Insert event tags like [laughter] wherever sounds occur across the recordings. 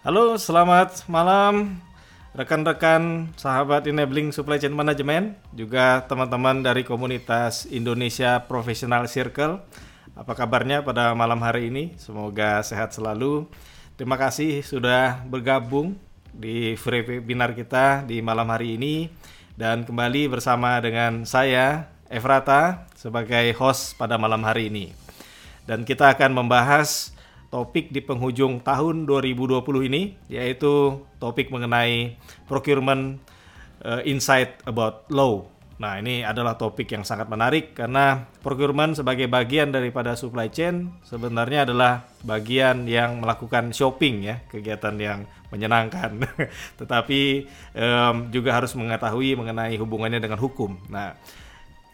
Halo, selamat malam rekan-rekan sahabat enabling supply chain management, juga teman-teman dari komunitas Indonesia Professional Circle. Apa kabarnya pada malam hari ini? Semoga sehat selalu. Terima kasih sudah bergabung di free webinar kita di malam hari ini dan kembali bersama dengan saya Efrata sebagai host pada malam hari ini. Dan kita akan membahas topik di penghujung tahun 2020 ini yaitu topik mengenai procurement uh, insight about law. Nah, ini adalah topik yang sangat menarik karena procurement sebagai bagian daripada supply chain sebenarnya adalah bagian yang melakukan shopping ya, kegiatan yang menyenangkan. [laughs] Tetapi um, juga harus mengetahui mengenai hubungannya dengan hukum. Nah,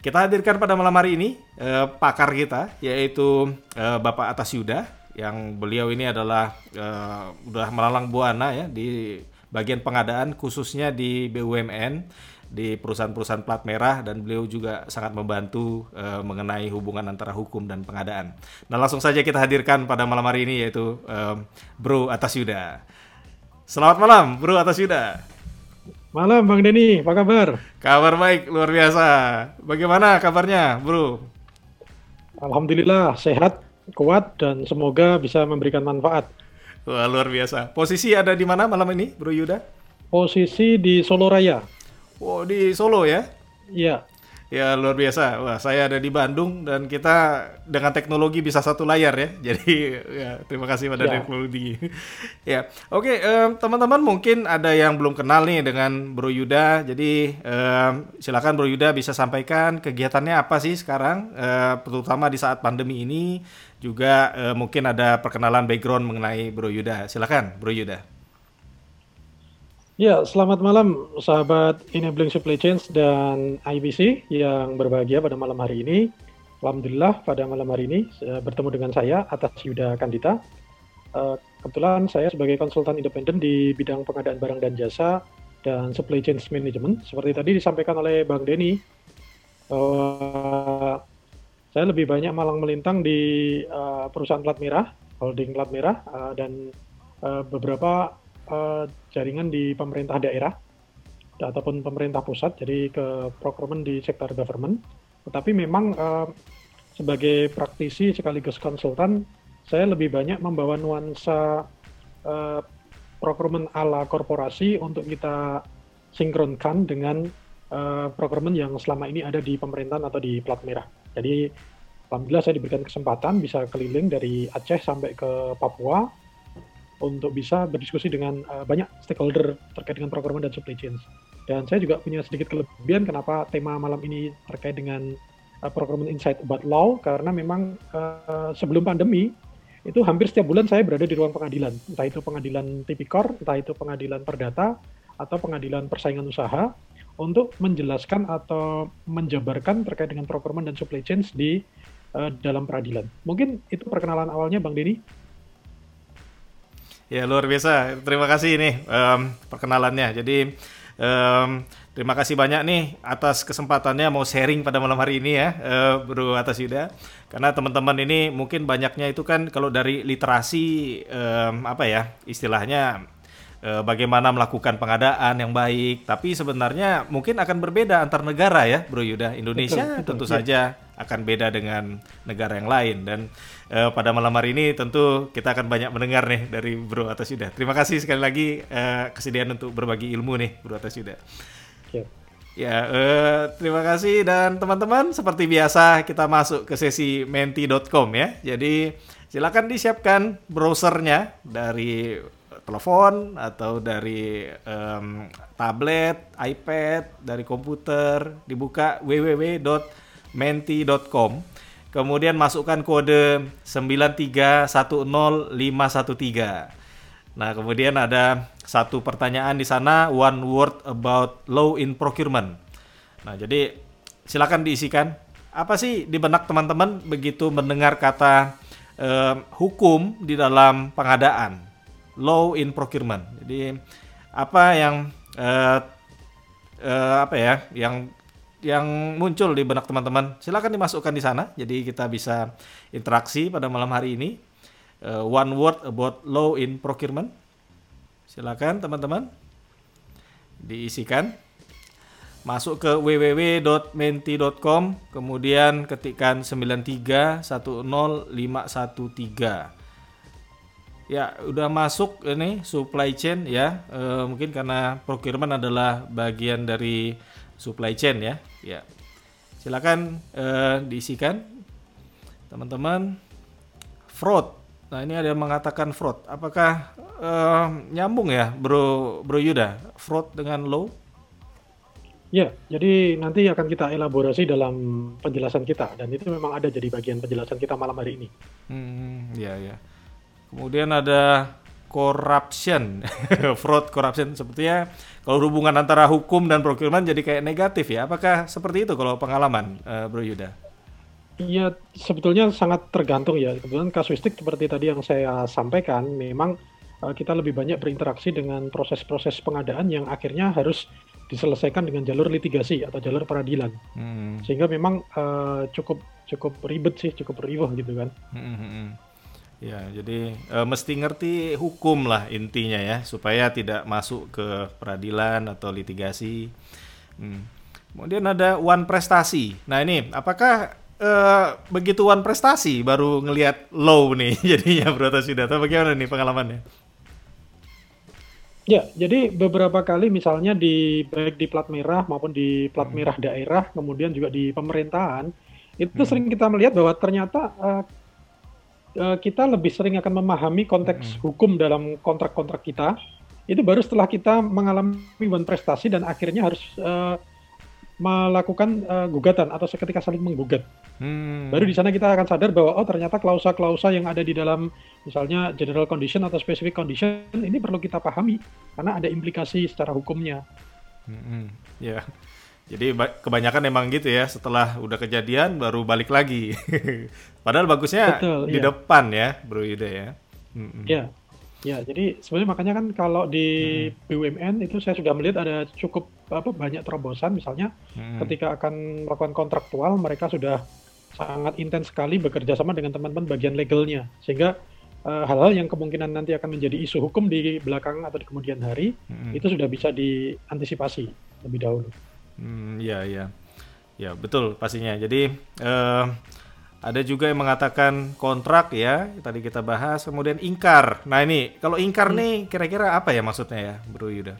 kita hadirkan pada malam hari ini uh, pakar kita yaitu uh, Bapak Atas Yuda yang beliau ini adalah uh, udah melalang buana ya di bagian pengadaan khususnya di BUMN di perusahaan-perusahaan plat merah dan beliau juga sangat membantu uh, mengenai hubungan antara hukum dan pengadaan. Nah langsung saja kita hadirkan pada malam hari ini yaitu uh, Bro Atas Yuda. Selamat malam Bro Atas Yuda. Malam Bang Denny, apa kabar? Kabar baik, luar biasa. Bagaimana kabarnya Bro? Alhamdulillah sehat, kuat dan semoga bisa memberikan manfaat. Wah luar biasa. Posisi ada di mana malam ini Bro Yuda? Posisi di Solo Raya. Oh, di Solo ya? Iya. Ya luar biasa. Wah, saya ada di Bandung dan kita dengan teknologi bisa satu layar ya. [laughs] Jadi ya terima kasih pada ya. teknologi. ya. Oke, um, teman-teman mungkin ada yang belum kenal nih dengan Bro Yuda. Jadi um, silakan Bro Yuda bisa sampaikan kegiatannya apa sih sekarang uh, terutama di saat pandemi ini juga uh, mungkin ada perkenalan background mengenai Bro Yuda. Silakan Bro Yuda. Ya, selamat malam sahabat Enabling Supply Chains dan IBC yang berbahagia pada malam hari ini. Alhamdulillah pada malam hari ini bertemu dengan saya atas Yuda Kandita. Eh, kebetulan saya sebagai konsultan independen di bidang pengadaan barang dan jasa dan supply chain management. Seperti tadi disampaikan oleh Bang Denny, uh, saya lebih banyak malang melintang di perusahaan plat merah, holding plat merah, dan beberapa jaringan di pemerintah daerah ataupun pemerintah pusat, jadi ke procurement di sektor government. Tetapi memang uh, sebagai praktisi sekaligus konsultan, saya lebih banyak membawa nuansa uh, procurement ala korporasi untuk kita sinkronkan dengan uh, procurement yang selama ini ada di pemerintahan atau di plat merah. Jadi alhamdulillah saya diberikan kesempatan bisa keliling dari Aceh sampai ke Papua untuk bisa berdiskusi dengan uh, banyak stakeholder terkait dengan procurement dan supply chain. Dan saya juga punya sedikit kelebihan kenapa tema malam ini terkait dengan uh, procurement insight about law karena memang uh, sebelum pandemi itu hampir setiap bulan saya berada di ruang pengadilan, entah itu pengadilan tipikor, entah itu pengadilan perdata atau pengadilan persaingan usaha untuk menjelaskan atau menjabarkan terkait dengan procurement dan supply chain di uh, dalam peradilan. Mungkin itu perkenalan awalnya Bang Denny. Ya luar biasa. Terima kasih nih um, perkenalannya. Jadi um, terima kasih banyak nih atas kesempatannya mau sharing pada malam hari ini ya, uh, Bro Atas Yuda. Karena teman-teman ini mungkin banyaknya itu kan kalau dari literasi um, apa ya istilahnya uh, bagaimana melakukan pengadaan yang baik. Tapi sebenarnya mungkin akan berbeda antar negara ya, Bro Yuda. Indonesia betul, betul, tentu ya. saja akan beda dengan negara yang lain dan uh, pada malam hari ini tentu kita akan banyak mendengar nih dari Bro Atas Yuda. Terima kasih sekali lagi uh, kesediaan untuk berbagi ilmu nih Bro Atas Yuda. Ya, ya uh, terima kasih dan teman-teman seperti biasa kita masuk ke sesi menti.com ya. Jadi silakan disiapkan browsernya dari telepon atau dari um, tablet, iPad, dari komputer, dibuka www.menti.com Kemudian masukkan kode 9310513. Nah, kemudian ada satu pertanyaan di sana, one word about law in procurement. Nah, jadi silakan diisikan. Apa sih di benak teman-teman begitu mendengar kata eh, hukum di dalam pengadaan? Law in procurement. Jadi apa yang eh, eh, apa ya? Yang yang muncul di benak teman-teman, silakan dimasukkan di sana. Jadi kita bisa interaksi pada malam hari ini. Uh, one word about law in procurement. Silakan teman-teman diisikan. Masuk ke www.menti.com kemudian ketikkan 9310513. Ya, udah masuk ini supply chain ya. E, mungkin karena procurement adalah bagian dari supply chain ya. Ya. Silakan e, diisikan teman-teman. Fraud. Nah, ini ada yang mengatakan fraud. Apakah e, nyambung ya, Bro Bro Yuda? Fraud dengan low? Ya, jadi nanti akan kita elaborasi dalam penjelasan kita dan itu memang ada jadi bagian penjelasan kita malam hari ini. Hmm, ya ya. Kemudian ada corruption, [laughs] fraud corruption sepertinya kalau hubungan antara hukum dan procurement jadi kayak negatif ya. Apakah seperti itu kalau pengalaman, uh, Bro Yuda? Iya, sebetulnya sangat tergantung ya. Kebetulan kasuistik seperti tadi yang saya sampaikan, memang uh, kita lebih banyak berinteraksi dengan proses-proses pengadaan yang akhirnya harus diselesaikan dengan jalur litigasi atau jalur peradilan. Hmm. Sehingga memang uh, cukup cukup ribet sih, cukup riuh gitu kan. Hmm. hmm, hmm. Ya, jadi e, mesti ngerti hukum lah intinya ya, supaya tidak masuk ke peradilan atau litigasi. Hmm. Kemudian ada one prestasi. Nah ini, apakah e, begitu one prestasi baru ngelihat low nih [laughs] jadinya Bro Tasudata? Bagaimana nih pengalamannya? Ya, jadi beberapa kali misalnya di baik di plat merah maupun di plat hmm. merah daerah, kemudian juga di pemerintahan, itu hmm. sering kita melihat bahwa ternyata uh, kita lebih sering akan memahami konteks hmm. hukum dalam kontrak-kontrak kita itu baru setelah kita mengalami one prestasi dan akhirnya harus uh, melakukan uh, gugatan atau seketika saling menggugat. Hmm. Baru di sana kita akan sadar bahwa oh ternyata klausa-klausa yang ada di dalam misalnya general condition atau specific condition ini perlu kita pahami karena ada implikasi secara hukumnya. Hmm, ya. Yeah. Jadi kebanyakan emang gitu ya, setelah udah kejadian baru balik lagi. [laughs] Padahal bagusnya Betul, di ya. depan ya, Bro Yuda ya. Mm-mm. Ya, ya. Jadi sebenarnya makanya kan kalau di mm. BUMN itu saya sudah melihat ada cukup apa banyak terobosan, misalnya mm. ketika akan melakukan kontraktual mereka sudah sangat intens sekali bekerja sama dengan teman-teman bagian legalnya, sehingga uh, hal-hal yang kemungkinan nanti akan menjadi isu hukum di belakang atau di kemudian hari mm. itu sudah bisa diantisipasi lebih dahulu. Hmm, ya, ya, ya betul pastinya. Jadi uh, ada juga yang mengatakan kontrak ya, tadi kita bahas. Kemudian ingkar. Nah ini kalau ingkar hmm. nih kira-kira apa ya maksudnya ya, Bro Yuda?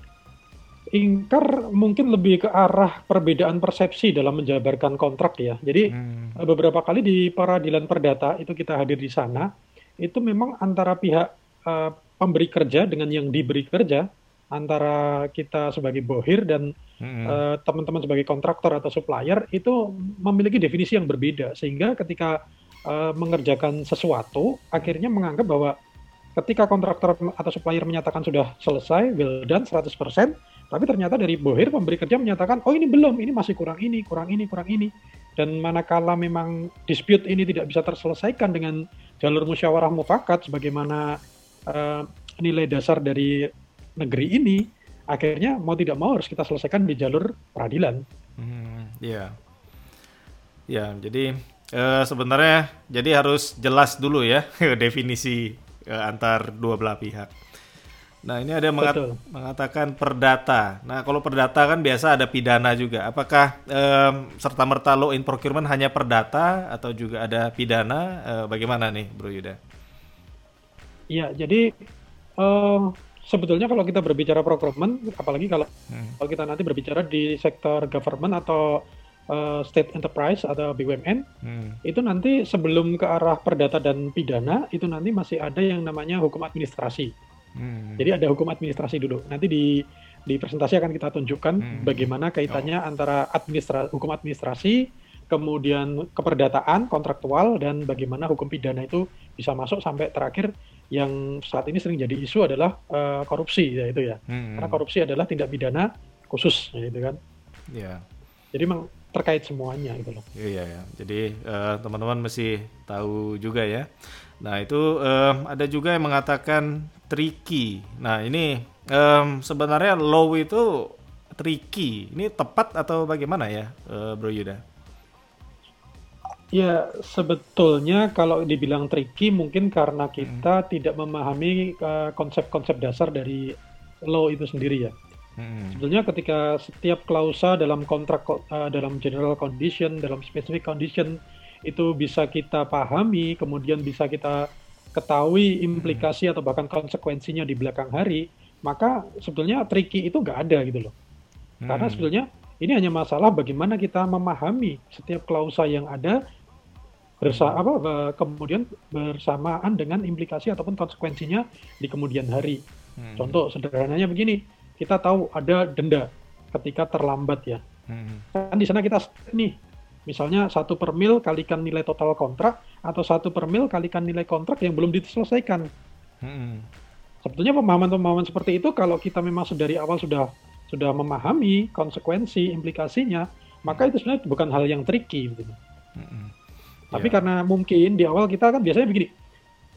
Ingkar mungkin lebih ke arah perbedaan persepsi dalam menjabarkan kontrak ya. Jadi hmm. beberapa kali di peradilan perdata itu kita hadir di sana, itu memang antara pihak uh, pemberi kerja dengan yang diberi kerja antara kita sebagai bohir dan uh, teman-teman sebagai kontraktor atau supplier itu memiliki definisi yang berbeda. Sehingga ketika uh, mengerjakan sesuatu akhirnya menganggap bahwa ketika kontraktor atau supplier menyatakan sudah selesai well done 100% tapi ternyata dari bohir pemberi kerja menyatakan oh ini belum ini masih kurang ini kurang ini kurang ini. Dan manakala memang dispute ini tidak bisa terselesaikan dengan jalur musyawarah mufakat sebagaimana uh, nilai dasar dari negeri ini akhirnya mau tidak mau harus kita selesaikan di jalur peradilan. Hmm, ya, ya. Jadi uh, sebenarnya jadi harus jelas dulu ya [laughs] definisi uh, antar dua belah pihak. Nah ini ada yang mengat mengatakan perdata. Nah kalau perdata kan biasa ada pidana juga. Apakah um, serta merta law in procurement hanya perdata atau juga ada pidana? Uh, bagaimana nih, Bro Yuda? Iya, jadi uh, sebetulnya kalau kita berbicara procurement, apalagi kalau hmm. kalau kita nanti berbicara di sektor government atau uh, state enterprise atau BUMN, hmm. itu nanti sebelum ke arah perdata dan pidana, itu nanti masih ada yang namanya hukum administrasi. Hmm. Jadi ada hukum administrasi dulu. Nanti di di presentasi akan kita tunjukkan hmm. bagaimana kaitannya oh. antara administra hukum administrasi, kemudian keperdataan kontraktual dan bagaimana hukum pidana itu bisa masuk sampai terakhir yang saat ini sering jadi isu adalah uh, korupsi ya itu ya. Hmm. Karena korupsi adalah tindak pidana khusus ya itu kan. Iya. Yeah. Jadi memang terkait semuanya gitu loh. Iya ya. Jadi uh, teman-teman mesti tahu juga ya. Nah, itu um, ada juga yang mengatakan tricky. Nah, ini um, sebenarnya low itu tricky. Ini tepat atau bagaimana ya, uh, Bro Yuda? Ya, sebetulnya kalau dibilang tricky mungkin karena kita hmm. tidak memahami konsep konsep-konsep dasar dari law itu sendiri ya. Hmm. Sebetulnya ketika setiap klausa dalam kontrak uh, dalam general condition, dalam specific condition itu bisa kita pahami, kemudian bisa kita ketahui implikasi hmm. atau bahkan konsekuensinya di belakang hari, maka sebetulnya tricky itu nggak ada gitu loh. Hmm. Karena sebetulnya ini hanya masalah bagaimana kita memahami setiap klausa yang ada bersama apa kemudian bersamaan dengan implikasi ataupun konsekuensinya di kemudian hari. Hmm. Contoh sederhananya begini, kita tahu ada denda ketika terlambat ya. Hmm. Kan di sana kita nih, misalnya satu per mil kalikan nilai total kontrak atau satu per mil kalikan nilai kontrak yang belum diselesaikan. Hmm. Sebetulnya pemahaman-pemahaman seperti itu kalau kita memang dari awal sudah sudah memahami konsekuensi implikasinya, maka itu sebenarnya bukan hal yang tricky. Gitu. Hmm. Tapi yeah. karena mungkin di awal kita kan biasanya begini,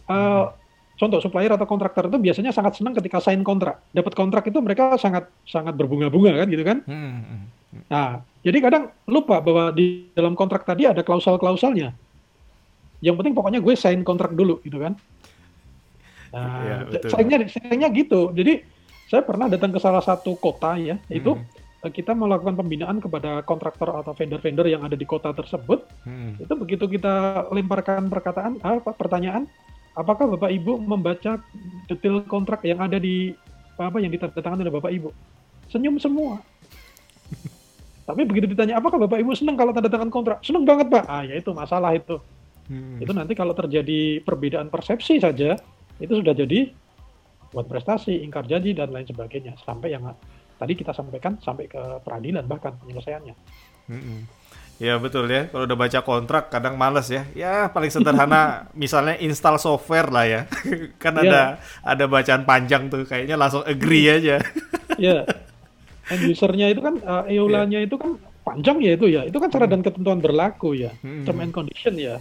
uh, contoh supplier atau kontraktor itu biasanya sangat senang ketika sign kontrak. Dapat kontrak itu mereka sangat sangat berbunga-bunga kan gitu kan. Hmm, hmm, hmm. Nah, jadi kadang lupa bahwa di dalam kontrak tadi ada klausal-klausalnya. Yang penting pokoknya gue sign kontrak dulu gitu kan. Nah, ya, sayangnya sayangnya gitu. Jadi saya pernah datang ke salah satu kota ya, hmm. itu kita melakukan pembinaan kepada kontraktor atau vendor-vendor yang ada di kota tersebut. Hmm. Itu begitu kita lemparkan perkataan apa pertanyaan, apakah Bapak Ibu membaca detail kontrak yang ada di apa yang ditandatangani oleh Bapak Ibu? Senyum semua. [laughs] Tapi begitu ditanya, apakah Bapak Ibu senang kalau tanda tangan kontrak? Senang banget, Pak. Ah, ya itu masalah itu. Hmm. Itu nanti kalau terjadi perbedaan persepsi saja, itu sudah jadi buat prestasi, ingkar janji, dan lain sebagainya. Sampai yang tadi kita sampaikan, sampai ke peradilan bahkan penyelesaiannya. Hmm. Ya betul ya. Kalau udah baca kontrak kadang males ya. Ya paling sederhana [laughs] misalnya install software lah ya. [laughs] kan ada ya. ada bacaan panjang tuh kayaknya langsung agree aja. [laughs] ya. End usernya itu kan uh, EULA-nya ya. itu kan panjang ya itu ya. Itu kan cara dan ketentuan berlaku ya. Hmm. Term and condition ya.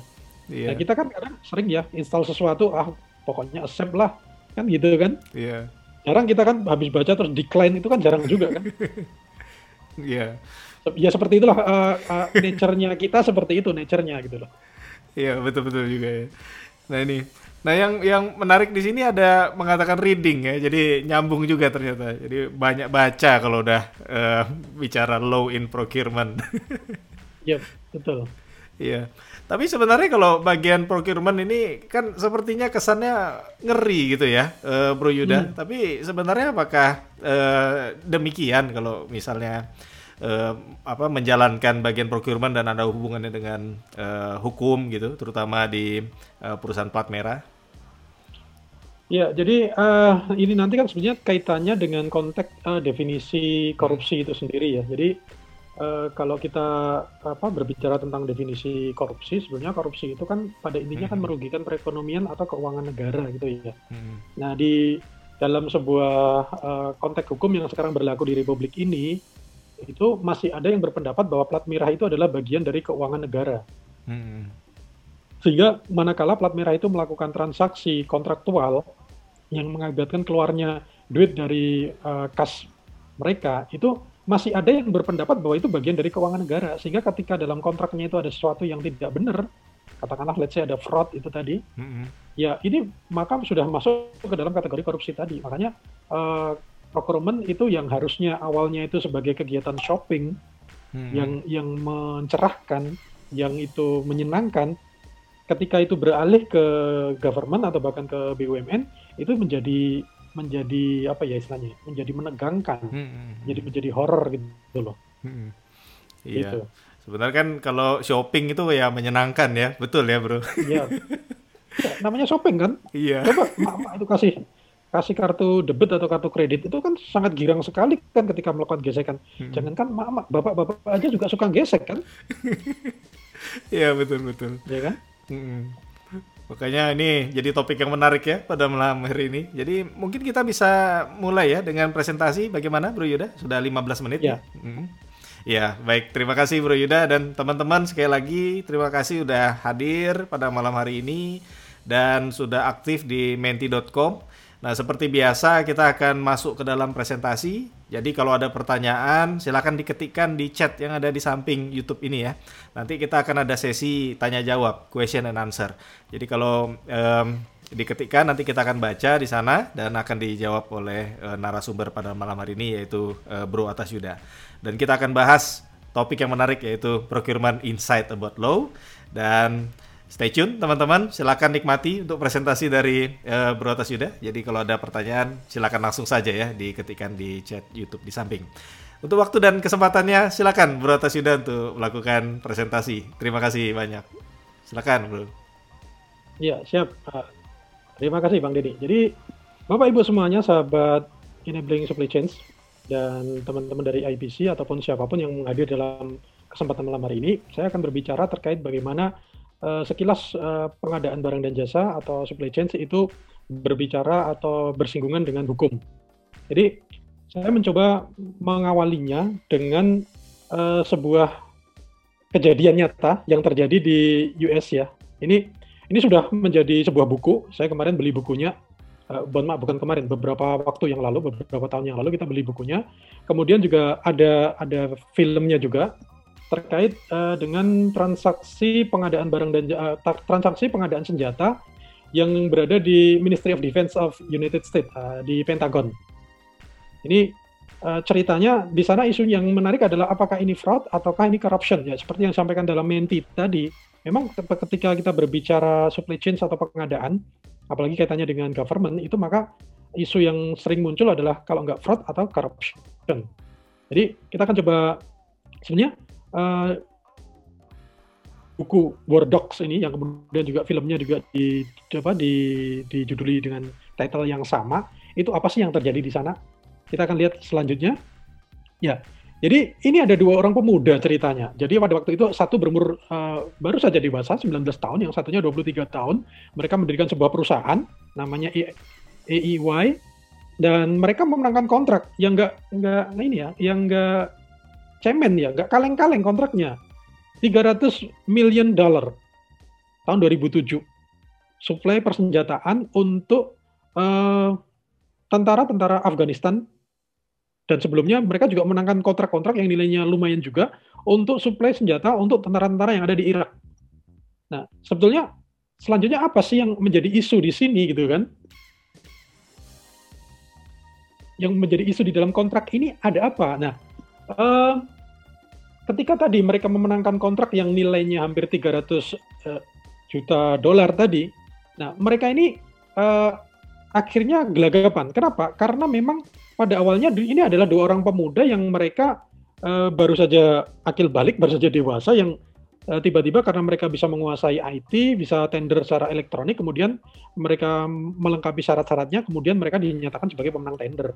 Yeah. Nah, kita kan kadang sering ya install sesuatu ah pokoknya accept lah. Kan gitu kan? Iya. Yeah. Jarang kita kan habis baca terus decline itu kan jarang juga kan. [laughs] Iya. yeah ya seperti itulah uh, uh, nature-nya kita seperti itu nature-nya gitu loh. Iya betul betul juga ya. Nah ini, nah yang yang menarik di sini ada mengatakan reading ya, jadi nyambung juga ternyata. Jadi banyak baca kalau udah uh, bicara law in procurement. [laughs] Iya betul. Iya. Tapi sebenarnya kalau bagian procurement ini kan sepertinya kesannya ngeri gitu ya, uh, Bro Yuda. Hmm. Tapi sebenarnya apakah uh, demikian kalau misalnya uh, apa menjalankan bagian procurement dan ada hubungannya dengan uh, hukum gitu, terutama di uh, perusahaan plat merah? Ya, jadi uh, ini nanti kan sebenarnya kaitannya dengan konteks uh, definisi korupsi itu sendiri ya. Jadi uh, kalau kita apa berbicara tentang definisi korupsi, sebenarnya korupsi itu kan pada intinya kan hmm. merugikan perekonomian atau keuangan negara gitu ya. Hmm. Nah di dalam sebuah uh, konteks hukum yang sekarang berlaku di Republik ini, itu masih ada yang berpendapat bahwa plat merah itu adalah bagian dari keuangan negara. Hmm. Sehingga manakala plat merah itu melakukan transaksi kontraktual yang mengakibatkan keluarnya duit dari uh, kas mereka, itu masih ada yang berpendapat bahwa itu bagian dari keuangan negara. Sehingga ketika dalam kontraknya itu ada sesuatu yang tidak benar, katakanlah let's say ada fraud itu tadi, hmm. ya ini maka sudah masuk ke dalam kategori korupsi tadi. Makanya uh, procurement itu yang harusnya awalnya itu sebagai kegiatan shopping hmm. yang yang mencerahkan, yang itu menyenangkan, ketika itu beralih ke government atau bahkan ke BUMN itu menjadi menjadi apa ya istilahnya menjadi menegangkan hmm. hmm, hmm. jadi menjadi horror gitu loh hmm. iya gitu. sebenarnya kan kalau shopping itu ya menyenangkan ya betul ya bro iya [laughs] ya, namanya shopping kan iya coba mama itu kasih kasih kartu debit atau kartu kredit itu kan sangat girang sekali kan ketika melakukan gesekan. Hmm. Jangankan mama, bapak-bapak aja juga suka gesek kan? [laughs] Iya betul betul. Iya kan? Hmm. Makanya ini jadi topik yang menarik ya pada malam hari ini. Jadi mungkin kita bisa mulai ya dengan presentasi bagaimana Bro Yuda? Sudah 15 menit ya. ya. Hmm. Ya, baik. Terima kasih Bro Yuda dan teman-teman sekali lagi terima kasih sudah hadir pada malam hari ini dan sudah aktif di menti.com. Nah, seperti biasa kita akan masuk ke dalam presentasi. Jadi kalau ada pertanyaan silakan diketikkan di chat yang ada di samping YouTube ini ya. Nanti kita akan ada sesi tanya jawab, question and answer. Jadi kalau um, diketikkan nanti kita akan baca di sana dan akan dijawab oleh uh, narasumber pada malam hari ini yaitu uh, Bro Atas Yuda. Dan kita akan bahas topik yang menarik yaitu procurement insight about law dan stay tune teman-teman silakan nikmati untuk presentasi dari uh, Bro Atas Yuda. Jadi kalau ada pertanyaan silakan langsung saja ya diketikkan di chat YouTube di samping. Untuk waktu dan kesempatannya silakan Bro Atas Yuda untuk melakukan presentasi. Terima kasih banyak. Silakan Bro. Ya, siap. Terima kasih Bang Deddy. Jadi Bapak Ibu semuanya sahabat Enabling Supply Chains dan teman-teman dari IBC ataupun siapa pun yang hadir dalam kesempatan malam hari ini, saya akan berbicara terkait bagaimana uh, sekilas uh, pengadaan barang dan jasa atau supply chains itu berbicara atau bersinggungan dengan hukum. Jadi saya mencoba mengawalinya dengan uh, sebuah kejadian nyata yang terjadi di US ya. Ini ini sudah menjadi sebuah buku. Saya kemarin beli bukunya. Uh, bukan kemarin, beberapa waktu yang lalu, beberapa tahun yang lalu kita beli bukunya. Kemudian juga ada ada filmnya juga terkait uh, dengan transaksi pengadaan barang dan uh, transaksi pengadaan senjata yang berada di Ministry of Defense of United States uh, di Pentagon. Ini uh, ceritanya di sana isu yang menarik adalah apakah ini fraud ataukah ini corruption ya seperti yang disampaikan dalam menti tadi memang ketika kita berbicara supply chain atau pengadaan, apalagi kaitannya dengan government, itu maka isu yang sering muncul adalah kalau nggak fraud atau corruption. Jadi kita akan coba sebenarnya uh, buku War Dogs ini yang kemudian juga filmnya juga di coba di dijuduli dengan title yang sama itu apa sih yang terjadi di sana kita akan lihat selanjutnya ya jadi ini ada dua orang pemuda ceritanya. Jadi pada waktu itu satu berumur uh, baru saja dewasa 19 tahun, yang satunya 23 tahun. Mereka mendirikan sebuah perusahaan namanya AEY dan mereka memenangkan kontrak yang enggak enggak ini ya, yang enggak cemen ya, enggak kaleng-kaleng kontraknya. 300 million dollar tahun 2007. Suplai persenjataan untuk uh, tentara-tentara Afghanistan dan sebelumnya mereka juga menangkan kontrak-kontrak yang nilainya lumayan juga untuk suplai senjata untuk tentara-tentara yang ada di Irak. Nah, sebetulnya selanjutnya apa sih yang menjadi isu di sini gitu kan? Yang menjadi isu di dalam kontrak ini ada apa? Nah, uh, ketika tadi mereka memenangkan kontrak yang nilainya hampir 300 uh, eh, juta dolar tadi, nah mereka ini uh, akhirnya gelagapan. Kenapa? Karena memang pada awalnya ini adalah dua orang pemuda yang mereka uh, baru saja akil balik, baru saja dewasa yang tiba-tiba karena mereka bisa menguasai IT, bisa tender secara elektronik, kemudian mereka melengkapi syarat-syaratnya, kemudian mereka dinyatakan sebagai pemenang tender.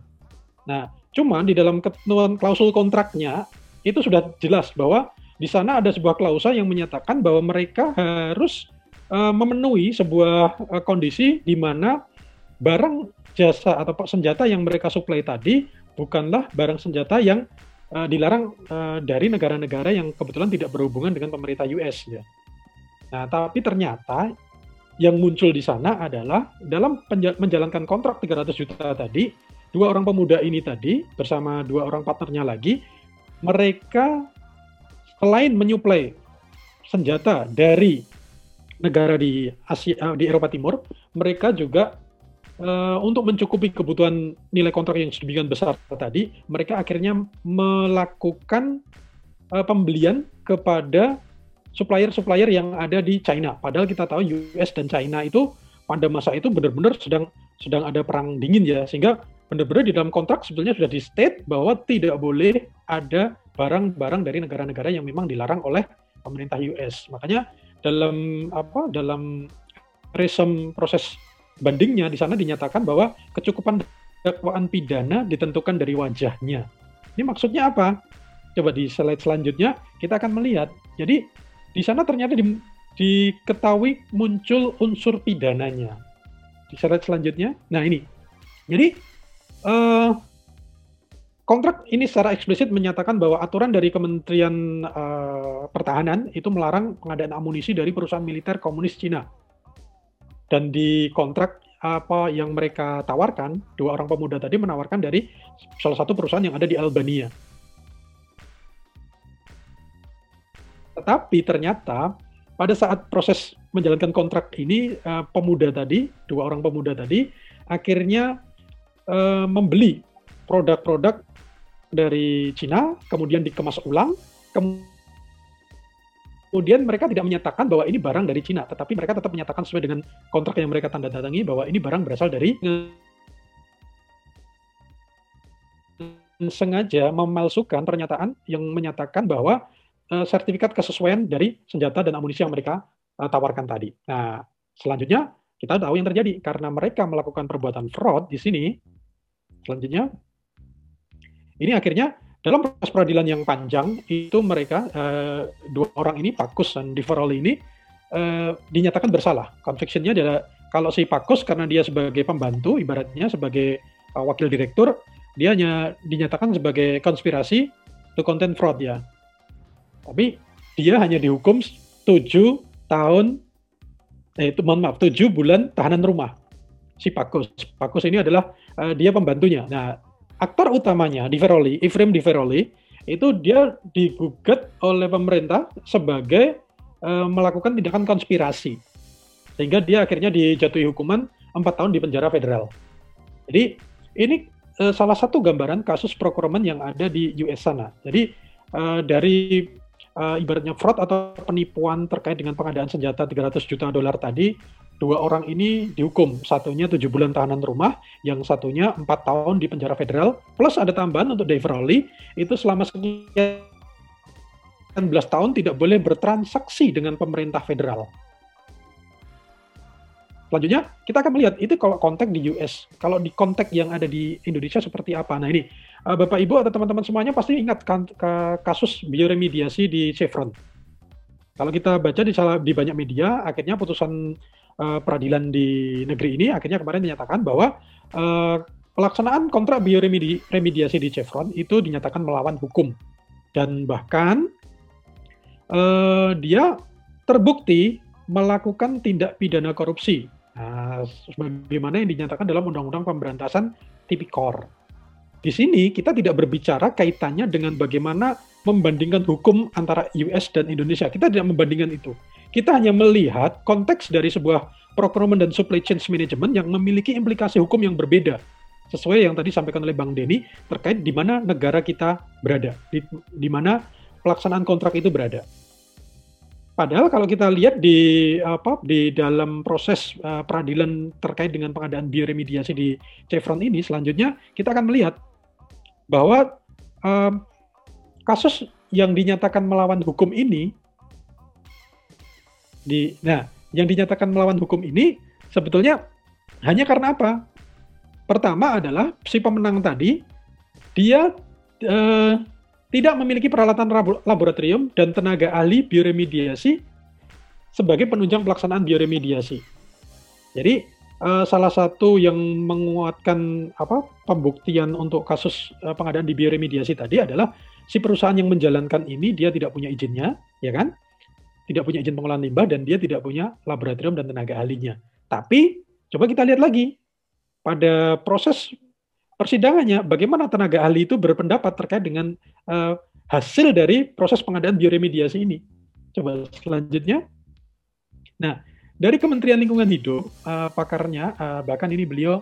Nah, cuma di dalam ketentuan klausul kontraknya itu sudah jelas bahwa di sana ada sebuah klausa yang menyatakan bahwa mereka harus uh, memenuhi sebuah uh, kondisi di mana barang jasa atau senjata yang mereka suplai tadi bukanlah barang senjata yang uh, dilarang uh, dari negara-negara yang kebetulan tidak berhubungan dengan pemerintah US ya. Nah, tapi ternyata yang muncul di sana adalah dalam menjalankan kontrak 300 juta tadi, dua orang pemuda ini tadi bersama dua orang partnernya lagi, mereka selain menyuplai senjata dari negara di Asia eh, di Eropa Timur, mereka juga uh, untuk mencukupi kebutuhan nilai kontrak yang sedemikian besar tadi, mereka akhirnya melakukan uh, pembelian kepada supplier-supplier yang ada di China. Padahal kita tahu US dan China itu pada masa itu benar-benar sedang sedang ada perang dingin ya, sehingga benar-benar di dalam kontrak sebetulnya sudah di state bahwa tidak boleh ada barang-barang dari negara-negara yang memang dilarang oleh pemerintah US. Makanya dalam apa dalam resum proses bandingnya di sana dinyatakan bahwa kecukupan dakwaan pidana ditentukan dari wajahnya. Ini maksudnya apa? Coba di slide selanjutnya kita akan melihat. Jadi di sana ternyata di, diketahui muncul unsur pidananya. Di slide selanjutnya, nah ini. Jadi uh, kontrak ini secara eksplisit menyatakan bahwa aturan dari Kementerian uh, Pertahanan itu melarang pengadaan amunisi dari perusahaan militer komunis Cina dan di kontrak apa yang mereka tawarkan, dua orang pemuda tadi menawarkan dari salah satu perusahaan yang ada di Albania. Tetapi ternyata pada saat proses menjalankan kontrak ini uh, pemuda tadi, dua orang pemuda tadi akhirnya uh, membeli produk-produk dari Cina, kemudian dikemas ulang, kemudian mereka tidak menyatakan bahwa ini barang dari Cina, tetapi mereka tetap menyatakan sesuai dengan kontrak yang mereka tanda tangangi bahwa ini barang berasal dari sengaja memalsukan pernyataan yang menyatakan bahwa uh, sertifikat kesesuaian dari senjata dan amunisi yang mereka uh, tawarkan tadi. Nah, selanjutnya kita tahu yang terjadi karena mereka melakukan perbuatan fraud di sini. Selanjutnya ini akhirnya dalam proses peradilan yang panjang itu mereka uh, dua orang ini Pakus dan Diveroli ini uh, dinyatakan bersalah. Convictionnya adalah kalau si Pakus karena dia sebagai pembantu ibaratnya sebagai uh, wakil direktur dia hanya dinyatakan sebagai konspirasi to content fraud ya. Tapi dia hanya dihukum 7 tahun eh itu mohon maaf 7 bulan tahanan rumah si Pakus. Pakus ini adalah uh, dia pembantunya. Nah, aktor utamanya di Veroli, Ifrim di Veroli, itu dia digugat oleh pemerintah sebagai uh, melakukan tindakan konspirasi. Sehingga dia akhirnya dijatuhi hukuman 4 tahun di penjara federal. Jadi ini uh, salah satu gambaran kasus procurement yang ada di US sana. Jadi uh, dari uh, ibaratnya fraud atau penipuan terkait dengan pengadaan senjata 300 juta dolar tadi dua orang ini dihukum. Satunya tujuh bulan tahanan rumah yang satunya empat tahun di penjara federal. Plus ada tambahan untuk Dave Rowley itu selama sekian belas tahun tidak boleh bertransaksi dengan pemerintah federal Selanjutnya kita akan melihat itu kalau konteks di US, kalau di konteks yang ada di Indonesia seperti apa. Nah ini uh, Bapak Ibu atau teman-teman semuanya pasti ingat kan, kasus bioremediasi di Chevron. Kalau kita baca di, di banyak media, akhirnya putusan uh, peradilan di negeri ini akhirnya kemarin dinyatakan bahwa uh, pelaksanaan kontrak bioremediasi di Chevron itu dinyatakan melawan hukum dan bahkan uh, dia terbukti melakukan tindak pidana korupsi. Nah, sebagaimana yang dinyatakan dalam Undang-Undang Pemberantasan Tipikor. Di sini kita tidak berbicara kaitannya dengan bagaimana membandingkan hukum antara US dan Indonesia. Kita tidak membandingkan itu. Kita hanya melihat konteks dari sebuah procurement dan supply chain management yang memiliki implikasi hukum yang berbeda. Sesuai yang tadi disampaikan oleh Bang Denny terkait di mana negara kita berada, di, di mana pelaksanaan kontrak itu berada. Padahal kalau kita lihat di apa di dalam proses uh, peradilan terkait dengan pengadaan bioremediasi di Chevron ini, selanjutnya kita akan melihat bahwa uh, kasus yang dinyatakan melawan hukum ini di nah yang dinyatakan melawan hukum ini sebetulnya hanya karena apa? Pertama adalah si pemenang tadi dia eh, tidak memiliki peralatan laboratorium dan tenaga ahli bioremediasi sebagai penunjang pelaksanaan bioremediasi. Jadi eh, salah satu yang menguatkan apa pembuktian untuk kasus eh, pengadaan di bioremediasi tadi adalah si perusahaan yang menjalankan ini dia tidak punya izinnya, ya kan? tidak punya izin pengolahan limbah dan dia tidak punya laboratorium dan tenaga ahlinya. Tapi coba kita lihat lagi pada proses persidangannya bagaimana tenaga ahli itu berpendapat terkait dengan uh, hasil dari proses pengadaan bioremediasi ini. Coba selanjutnya. Nah, dari Kementerian Lingkungan Hidup uh, pakarnya uh, bahkan ini beliau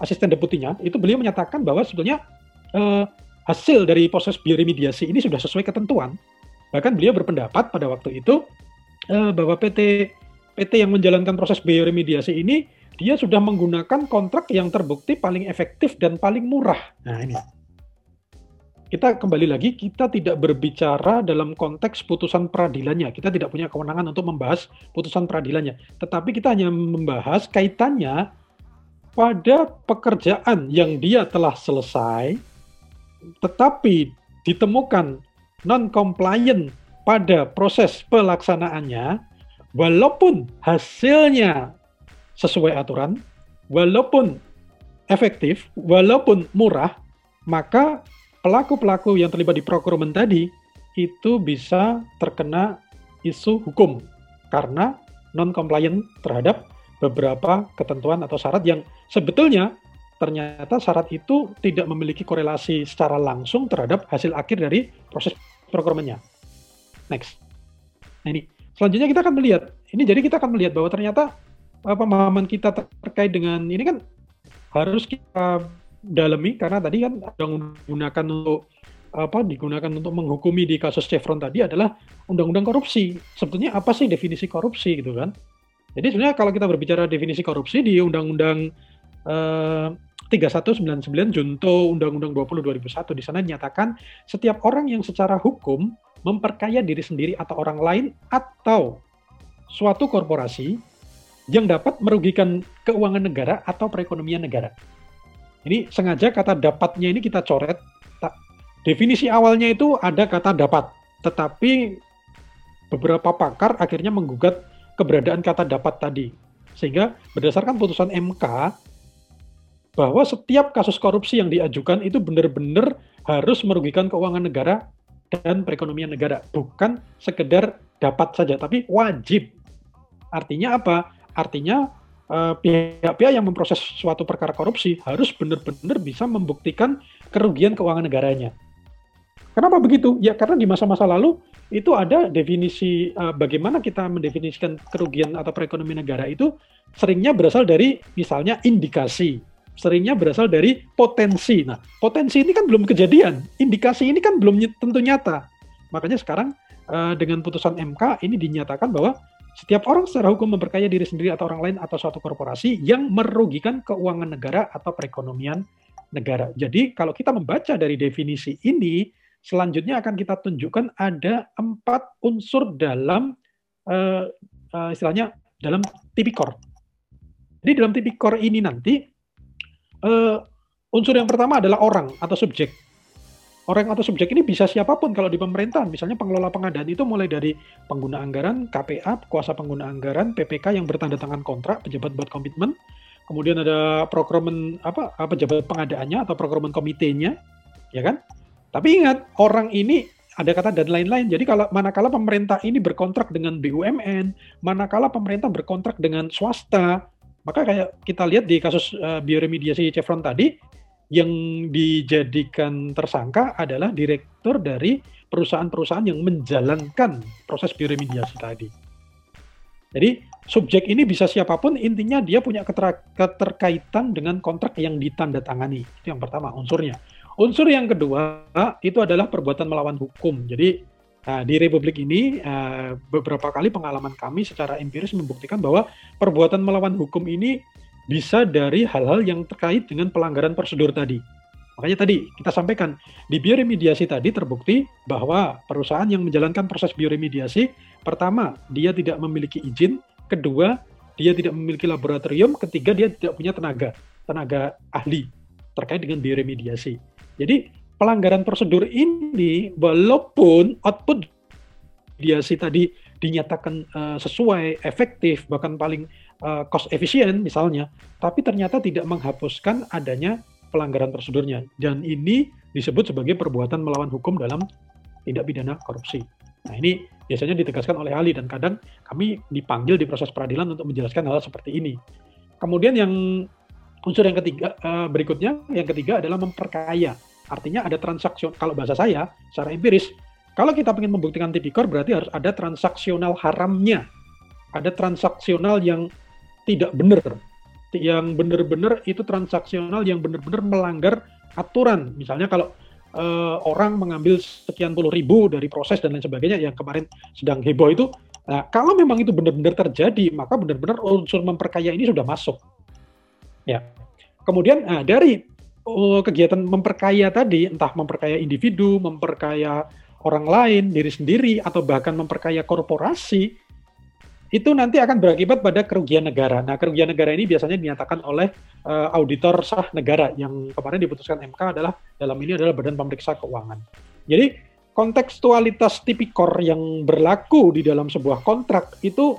asisten deputinya itu beliau menyatakan bahwa sebetulnya uh, hasil dari proses bioremediasi ini sudah sesuai ketentuan Bahkan beliau berpendapat pada waktu itu uh, bahwa PT PT yang menjalankan proses bioremediasi ini dia sudah menggunakan kontrak yang terbukti paling efektif dan paling murah. Nah ini. Kita kembali lagi kita tidak berbicara dalam konteks putusan peradilannya. Kita tidak punya kewenangan untuk membahas putusan peradilannya. Tetapi kita hanya membahas kaitannya pada pekerjaan yang dia telah selesai tetapi ditemukan non-compliant pada proses pelaksanaannya, walaupun hasilnya sesuai aturan, walaupun efektif, walaupun murah, maka pelaku-pelaku yang terlibat di procurement tadi itu bisa terkena isu hukum karena non-compliant terhadap beberapa ketentuan atau syarat yang sebetulnya ternyata syarat itu tidak memiliki korelasi secara langsung terhadap hasil akhir dari proses procurement-nya. Next. Nah ini, selanjutnya kita akan melihat ini jadi kita akan melihat bahwa ternyata pemahaman kita terkait dengan ini kan harus kita dalami karena tadi kan yang menggunakan untuk apa digunakan untuk menghukumi di kasus Chevron tadi adalah undang-undang korupsi. Sebetulnya apa sih definisi korupsi gitu kan? Jadi sebenarnya kalau kita berbicara definisi korupsi di undang-undang eh, 3199 Junto Undang-Undang 20 2001 di sana dinyatakan setiap orang yang secara hukum memperkaya diri sendiri atau orang lain atau suatu korporasi yang dapat merugikan keuangan negara atau perekonomian negara. Ini sengaja kata dapatnya ini kita coret Definisi awalnya itu ada kata dapat, tetapi beberapa pakar akhirnya menggugat keberadaan kata dapat tadi. Sehingga berdasarkan putusan MK bahwa setiap kasus korupsi yang diajukan itu benar-benar harus merugikan keuangan negara dan perekonomian negara, bukan sekedar dapat saja, tapi wajib. Artinya apa? Artinya eh, pihak-pihak yang memproses suatu perkara korupsi harus benar-benar bisa membuktikan kerugian keuangan negaranya. Kenapa begitu? Ya karena di masa-masa lalu itu ada definisi uh, bagaimana kita mendefinisikan kerugian atau perekonomian negara itu seringnya berasal dari misalnya indikasi, seringnya berasal dari potensi. Nah, potensi ini kan belum kejadian, indikasi ini kan belum tentu nyata. Makanya sekarang uh, dengan putusan MK ini dinyatakan bahwa setiap orang secara hukum memperkaya diri sendiri atau orang lain atau suatu korporasi yang merugikan keuangan negara atau perekonomian negara. Jadi kalau kita membaca dari definisi ini, Selanjutnya akan kita tunjukkan ada empat unsur dalam uh, uh, istilahnya dalam tipikor. Jadi dalam tipikor ini nanti uh, unsur yang pertama adalah orang atau subjek. Orang atau subjek ini bisa siapa pun kalau di pemerintahan, misalnya pengelola pengadaan itu mulai dari pengguna anggaran, KPA, kuasa pengguna anggaran, PPK yang bertanda tangan kontrak, pejabat buat komitmen, kemudian ada procurement apa pejabat pengadaannya atau procurement komitenya, ya kan? Tapi ingat, orang ini ada kata dan lain-lain. Jadi kalau manakala pemerintah ini berkontrak dengan BUMN, manakala pemerintah berkontrak dengan swasta, maka kayak kita lihat di kasus uh, bioremediasi Chevron tadi, yang dijadikan tersangka adalah direktur dari perusahaan-perusahaan yang menjalankan proses bioremediasi tadi. Jadi subjek ini bisa siapa pun, intinya dia punya keterkaitan dengan kontrak yang ditandatangani. Itu yang pertama unsurnya. Unsur yang kedua itu adalah perbuatan melawan hukum. Jadi nah, di Republik ini uh, beberapa kali pengalaman kami secara empiris membuktikan bahwa perbuatan melawan hukum ini bisa dari hal-hal yang terkait dengan pelanggaran prosedur tadi. Makanya tadi kita sampaikan di bioremediasi tadi terbukti bahwa perusahaan yang menjalankan proses bioremediasi pertama dia tidak memiliki izin, kedua dia tidak memiliki laboratorium, ketiga dia tidak punya tenaga tenaga ahli terkait dengan bioremediasi. Jadi pelanggaran prosedur ini walaupun output mediasi tadi dinyatakan uh, sesuai, efektif, bahkan paling uh, cost efisien misalnya, tapi ternyata tidak menghapuskan adanya pelanggaran prosedurnya. Dan ini disebut sebagai perbuatan melawan hukum dalam tindak pidana korupsi. Nah ini biasanya ditegaskan oleh ahli dan kadang kami dipanggil di proses peradilan untuk menjelaskan hal seperti ini. Kemudian yang unsur yang ketiga uh, berikutnya, yang ketiga adalah memperkaya. Artinya ada transaksi, kalau bahasa saya, secara empiris, kalau kita ingin membuktikan tipikor berarti harus ada transaksional haramnya. Ada transaksional yang tidak benar. Yang benar-benar itu transaksional yang benar-benar melanggar aturan. Misalnya kalau uh, orang mengambil sekian puluh ribu dari proses dan lain sebagainya yang kemarin sedang heboh itu, nah kalau memang itu benar-benar terjadi, maka benar-benar unsur memperkaya ini sudah masuk. Ya. Kemudian nah, dari uh, kegiatan memperkaya tadi, entah memperkaya individu, memperkaya orang lain, diri sendiri, atau bahkan memperkaya korporasi, itu nanti akan berakibat pada kerugian negara. Nah, kerugian negara ini biasanya dinyatakan oleh uh, auditor sah negara yang kemarin diputuskan MK adalah dalam ini adalah Badan Pemeriksa Keuangan. Jadi kontekstualitas tipikor yang berlaku di dalam sebuah kontrak itu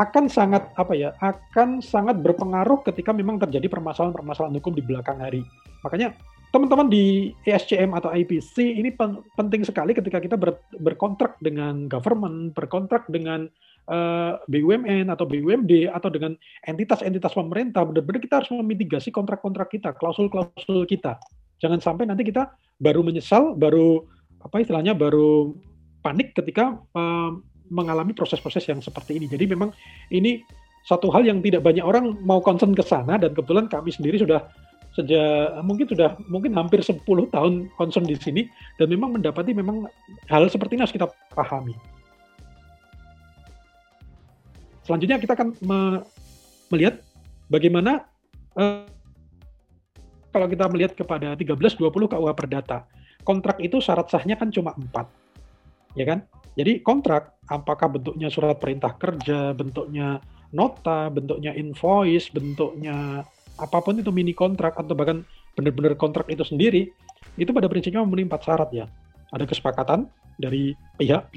akan sangat apa ya akan sangat berpengaruh ketika memang terjadi permasalahan-permasalahan hukum di belakang hari. Makanya teman-teman di ESCM atau IPC ini pen penting sekali ketika kita ber berkontrak dengan government, berkontrak dengan eh, BUMN atau BUMD atau dengan entitas-entitas pemerintah, benar-benar kita harus memitigasi kontrak-kontrak kita, klausul-klausul kita. Jangan sampai nanti kita baru menyesal, baru apa istilahnya baru panik ketika uh, mengalami proses-proses yang seperti ini. Jadi memang ini satu hal yang tidak banyak orang mau concern ke sana dan kebetulan kami sendiri sudah sejak mungkin sudah mungkin hampir 10 tahun concern di sini dan memang mendapati memang hal seperti ini harus kita pahami. Selanjutnya kita akan me melihat bagaimana uh, kalau kita melihat kepada 1320 KUH Perdata, kontrak itu syarat sahnya kan cuma empat, ya kan? Jadi kontrak apakah bentuknya surat perintah kerja, bentuknya nota, bentuknya invoice, bentuknya apa pun itu mini kontrak atau bahkan benar-benar kontrak itu sendiri, itu pada prinsipnya memenuhi empat syarat ya. Ada kesepakatan dari pihak,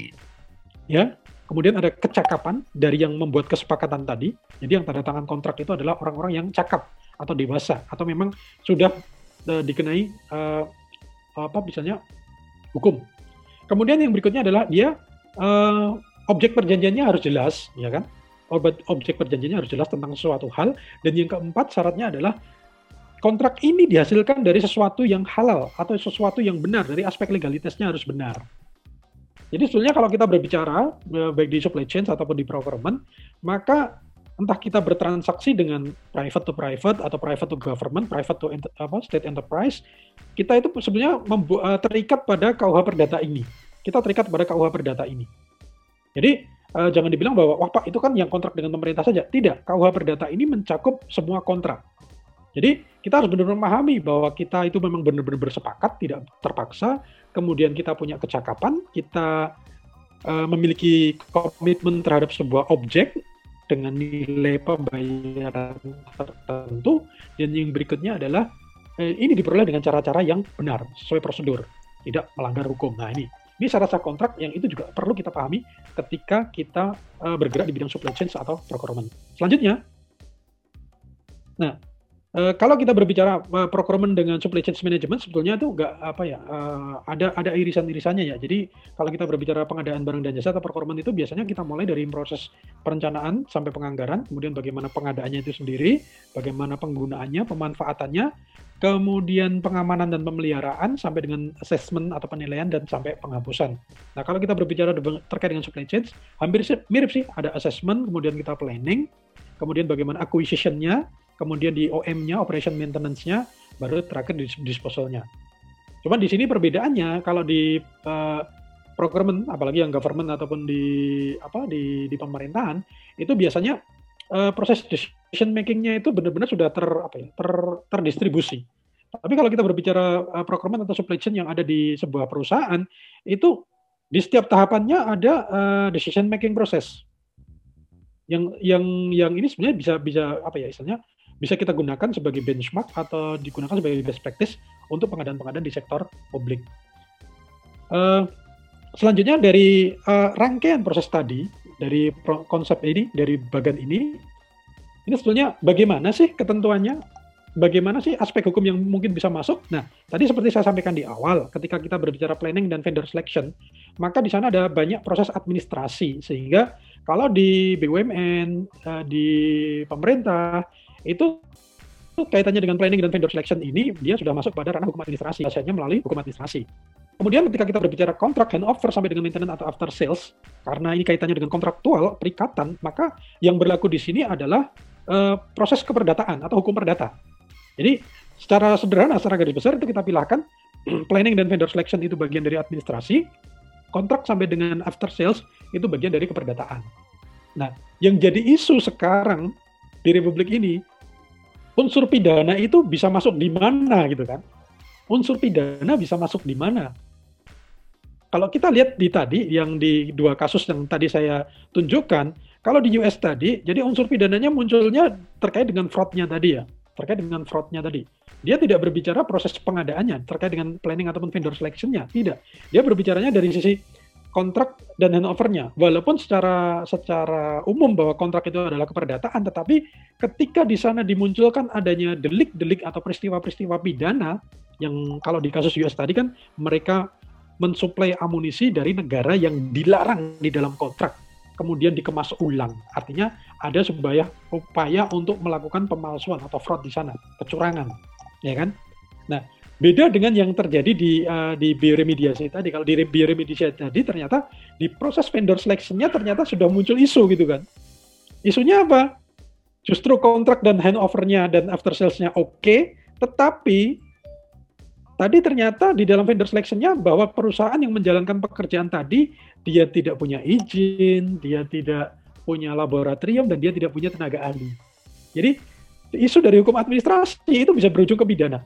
ya. Kemudian ada kecakapan dari yang membuat kesepakatan tadi. Jadi yang tanda tangan kontrak itu adalah orang-orang yang cakap atau dewasa atau memang sudah uh, dikenai uh, apa misalnya hukum. Kemudian yang berikutnya adalah dia uh, objek perjanjiannya harus jelas, ya kan? Objek perjanjiannya harus jelas tentang suatu hal. Dan yang keempat syaratnya adalah kontrak ini dihasilkan dari sesuatu yang halal atau sesuatu yang benar dari aspek legalitasnya harus benar. Jadi sebetulnya kalau kita berbicara e, baik di supply chain ataupun di procurement, maka entah kita bertransaksi dengan private to private atau private to government, private to apa, state enterprise, kita itu sebenarnya e, terikat pada KUH Perdata ini. Kita terikat pada KUH Perdata ini. Jadi uh, jangan dibilang bahwa wah Pak itu kan yang kontrak dengan pemerintah saja. Tidak, KUH Perdata ini mencakup semua kontrak. Jadi kita harus benar-benar memahami bahwa kita itu memang benar-benar bersepakat, tidak terpaksa. Kemudian kita punya kecakapan, kita uh, memiliki komitmen terhadap sebuah objek dengan nilai pembayaran tertentu. Dan yang berikutnya adalah eh, ini diperoleh dengan cara-cara yang benar, sesuai prosedur, tidak melanggar hukum. Nah ini ini syarat sah kontrak yang itu juga perlu kita pahami ketika kita uh, bergerak di bidang supply chain atau procurement. Selanjutnya, nah Uh, kalau kita berbicara uh, procurement dengan supply chain management sebetulnya itu enggak apa ya uh, ada ada irisan-irisannya ya. Jadi kalau kita berbicara pengadaan barang dan jasa atau procurement itu biasanya kita mulai dari proses perencanaan sampai penganggaran, kemudian bagaimana pengadaannya itu sendiri, bagaimana penggunaannya, pemanfaatannya, kemudian pengamanan dan pemeliharaan sampai dengan assessment atau penilaian dan sampai penghapusan. Nah, kalau kita berbicara terkait dengan supply chain, hampir mirip sih, ada assessment, kemudian kita planning, kemudian bagaimana acquisition-nya, kemudian di OM-nya, operation maintenance-nya, baru terakhir di disposal-nya. Cuman di sini perbedaannya kalau di uh, procurement, apalagi yang government ataupun di apa di di pemerintahan, itu biasanya uh, proses decision making-nya itu benar-benar sudah ter apa ya, ter terdistribusi. Tapi kalau kita berbicara uh, procurement atau supply chain yang ada di sebuah perusahaan, itu di setiap tahapannya ada uh, decision making proses. Yang yang yang ini sebenarnya bisa bisa apa ya istilahnya bisa kita gunakan sebagai benchmark atau digunakan sebagai best practice untuk pengadaan-pengadaan di sektor publik. Uh, selanjutnya dari uh, rangkaian proses tadi, dari konsep ini, dari bagian ini, ini sebetulnya bagaimana sih ketentuannya? Bagaimana sih aspek hukum yang mungkin bisa masuk? Nah, tadi seperti saya sampaikan di awal, ketika kita berbicara planning dan vendor selection, maka di sana ada banyak proses administrasi, sehingga kalau di BUMN, eh, di pemerintah, itu kaitannya dengan planning dan vendor selection ini dia sudah masuk pada ranah hukum administrasi, biasanya melalui hukum administrasi. Kemudian ketika kita berbicara kontrak handover sampai dengan maintenance atau after sales, karena ini kaitannya dengan kontraktual, perikatan, maka yang berlaku di sini adalah uh, proses keperdataan atau hukum perdata. Jadi secara sederhana, secara garis besar itu kita pilahkan [clears throat] planning dan vendor selection itu bagian dari administrasi, kontrak sampai dengan after sales itu bagian dari keperdataan. Nah, yang jadi isu sekarang di Republik ini unsur pidana itu bisa masuk di mana gitu kan? Unsur pidana bisa masuk di mana? Kalau kita lihat di tadi yang di dua kasus yang tadi saya tunjukkan, kalau di US tadi, jadi unsur pidananya munculnya terkait dengan fraudnya tadi ya, terkait dengan fraudnya tadi. Dia tidak berbicara proses pengadaannya terkait dengan planning ataupun vendor selectionnya, tidak. Dia berbicaranya dari sisi kontrak dan handovernya. Walaupun secara secara umum bahwa kontrak itu adalah keperdataan, tetapi ketika di sana dimunculkan adanya delik-delik atau peristiwa-peristiwa pidana yang kalau di kasus US tadi kan mereka mensuplai amunisi dari negara yang dilarang di dalam kontrak kemudian dikemas ulang. Artinya ada sebuah upaya untuk melakukan pemalsuan atau fraud di sana, kecurangan, ya kan? Nah, Beda dengan yang terjadi di uh, di bioremediasi tadi. Kalau di bioremediasi tadi ternyata di proses vendor seleksinya ternyata sudah muncul isu gitu kan. Isunya apa? Justru kontrak dan handovernya dan after salesnya oke, okay, tetapi tadi ternyata di dalam vendor seleksinya bahwa perusahaan yang menjalankan pekerjaan tadi dia tidak punya izin, dia tidak punya laboratorium dan dia tidak punya tenaga ahli. Jadi isu dari hukum administrasi itu bisa berujung ke pidana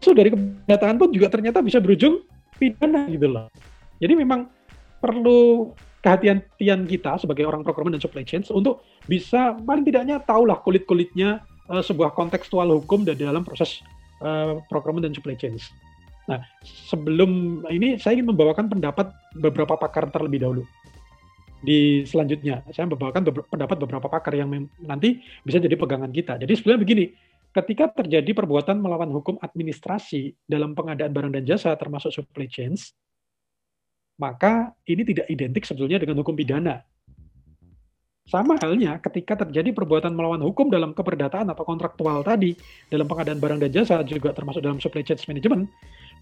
so dari kedatangan pun juga ternyata bisa berujung pidana gitu loh. Jadi memang perlu kehati-hatian kita sebagai orang procurement dan supply chain untuk bisa paling tidaknya tahulah kulit-kulitnya uh, sebuah kontekstual hukum dan dalam proses uh, procurement dan supply chain. Nah, sebelum ini saya ingin membawakan pendapat beberapa pakar terlebih dahulu. Di selanjutnya, saya membawakan pendapat beberapa pakar yang nanti bisa jadi pegangan kita. Jadi sebenarnya begini, ketika terjadi perbuatan melawan hukum administrasi dalam pengadaan barang dan jasa termasuk supply chains, maka ini tidak identik sebetulnya dengan hukum pidana. Sama halnya ketika terjadi perbuatan melawan hukum dalam keperdataan atau kontraktual tadi, dalam pengadaan barang dan jasa juga termasuk dalam supply chain management,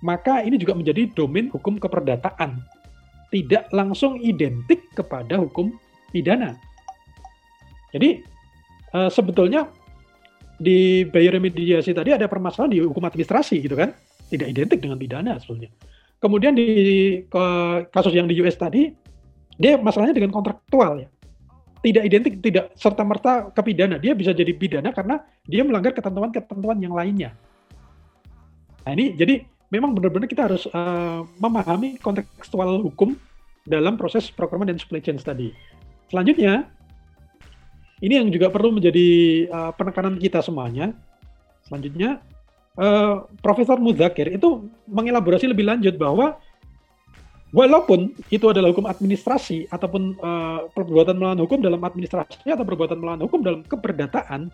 maka ini juga menjadi domain hukum keperdataan. Tidak langsung identik kepada hukum pidana. Jadi eh, sebetulnya di bioremediasi tadi ada permasalahan di hukum administrasi gitu kan, tidak identik dengan pidana sebetulnya. Kemudian di kasus yang di US tadi, dia masalahnya dengan kontraktual ya. Tidak identik, tidak serta-merta ke pidana. Dia bisa jadi pidana karena dia melanggar ketentuan-ketentuan yang lainnya. Nah ini jadi memang benar-benar kita harus uh, memahami kontekstual hukum dalam proses procurement dan supply chain tadi. Selanjutnya, ini yang juga perlu menjadi uh, penekanan kita semuanya. Selanjutnya, uh, Profesor Muzakir itu mengelaborasi lebih lanjut bahwa walaupun itu adalah hukum administrasi ataupun uh, perbuatan melawan hukum dalam administrasi atau perbuatan melawan hukum dalam keperdataan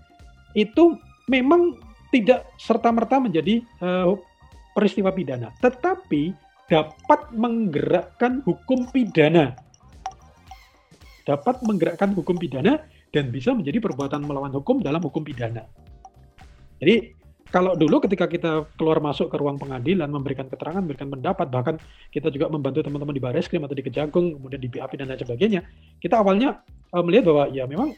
itu memang tidak serta-merta menjadi uh, peristiwa pidana, tetapi dapat menggerakkan hukum pidana. Dapat menggerakkan hukum pidana dan bisa menjadi perbuatan melawan hukum dalam hukum pidana. Jadi kalau dulu ketika kita keluar masuk ke ruang pengadilan memberikan keterangan, memberikan pendapat, bahkan kita juga membantu teman-teman di Baris Krim atau di Kejagung, kemudian di BAP dan lain sebagainya, kita awalnya uh, melihat bahwa ya memang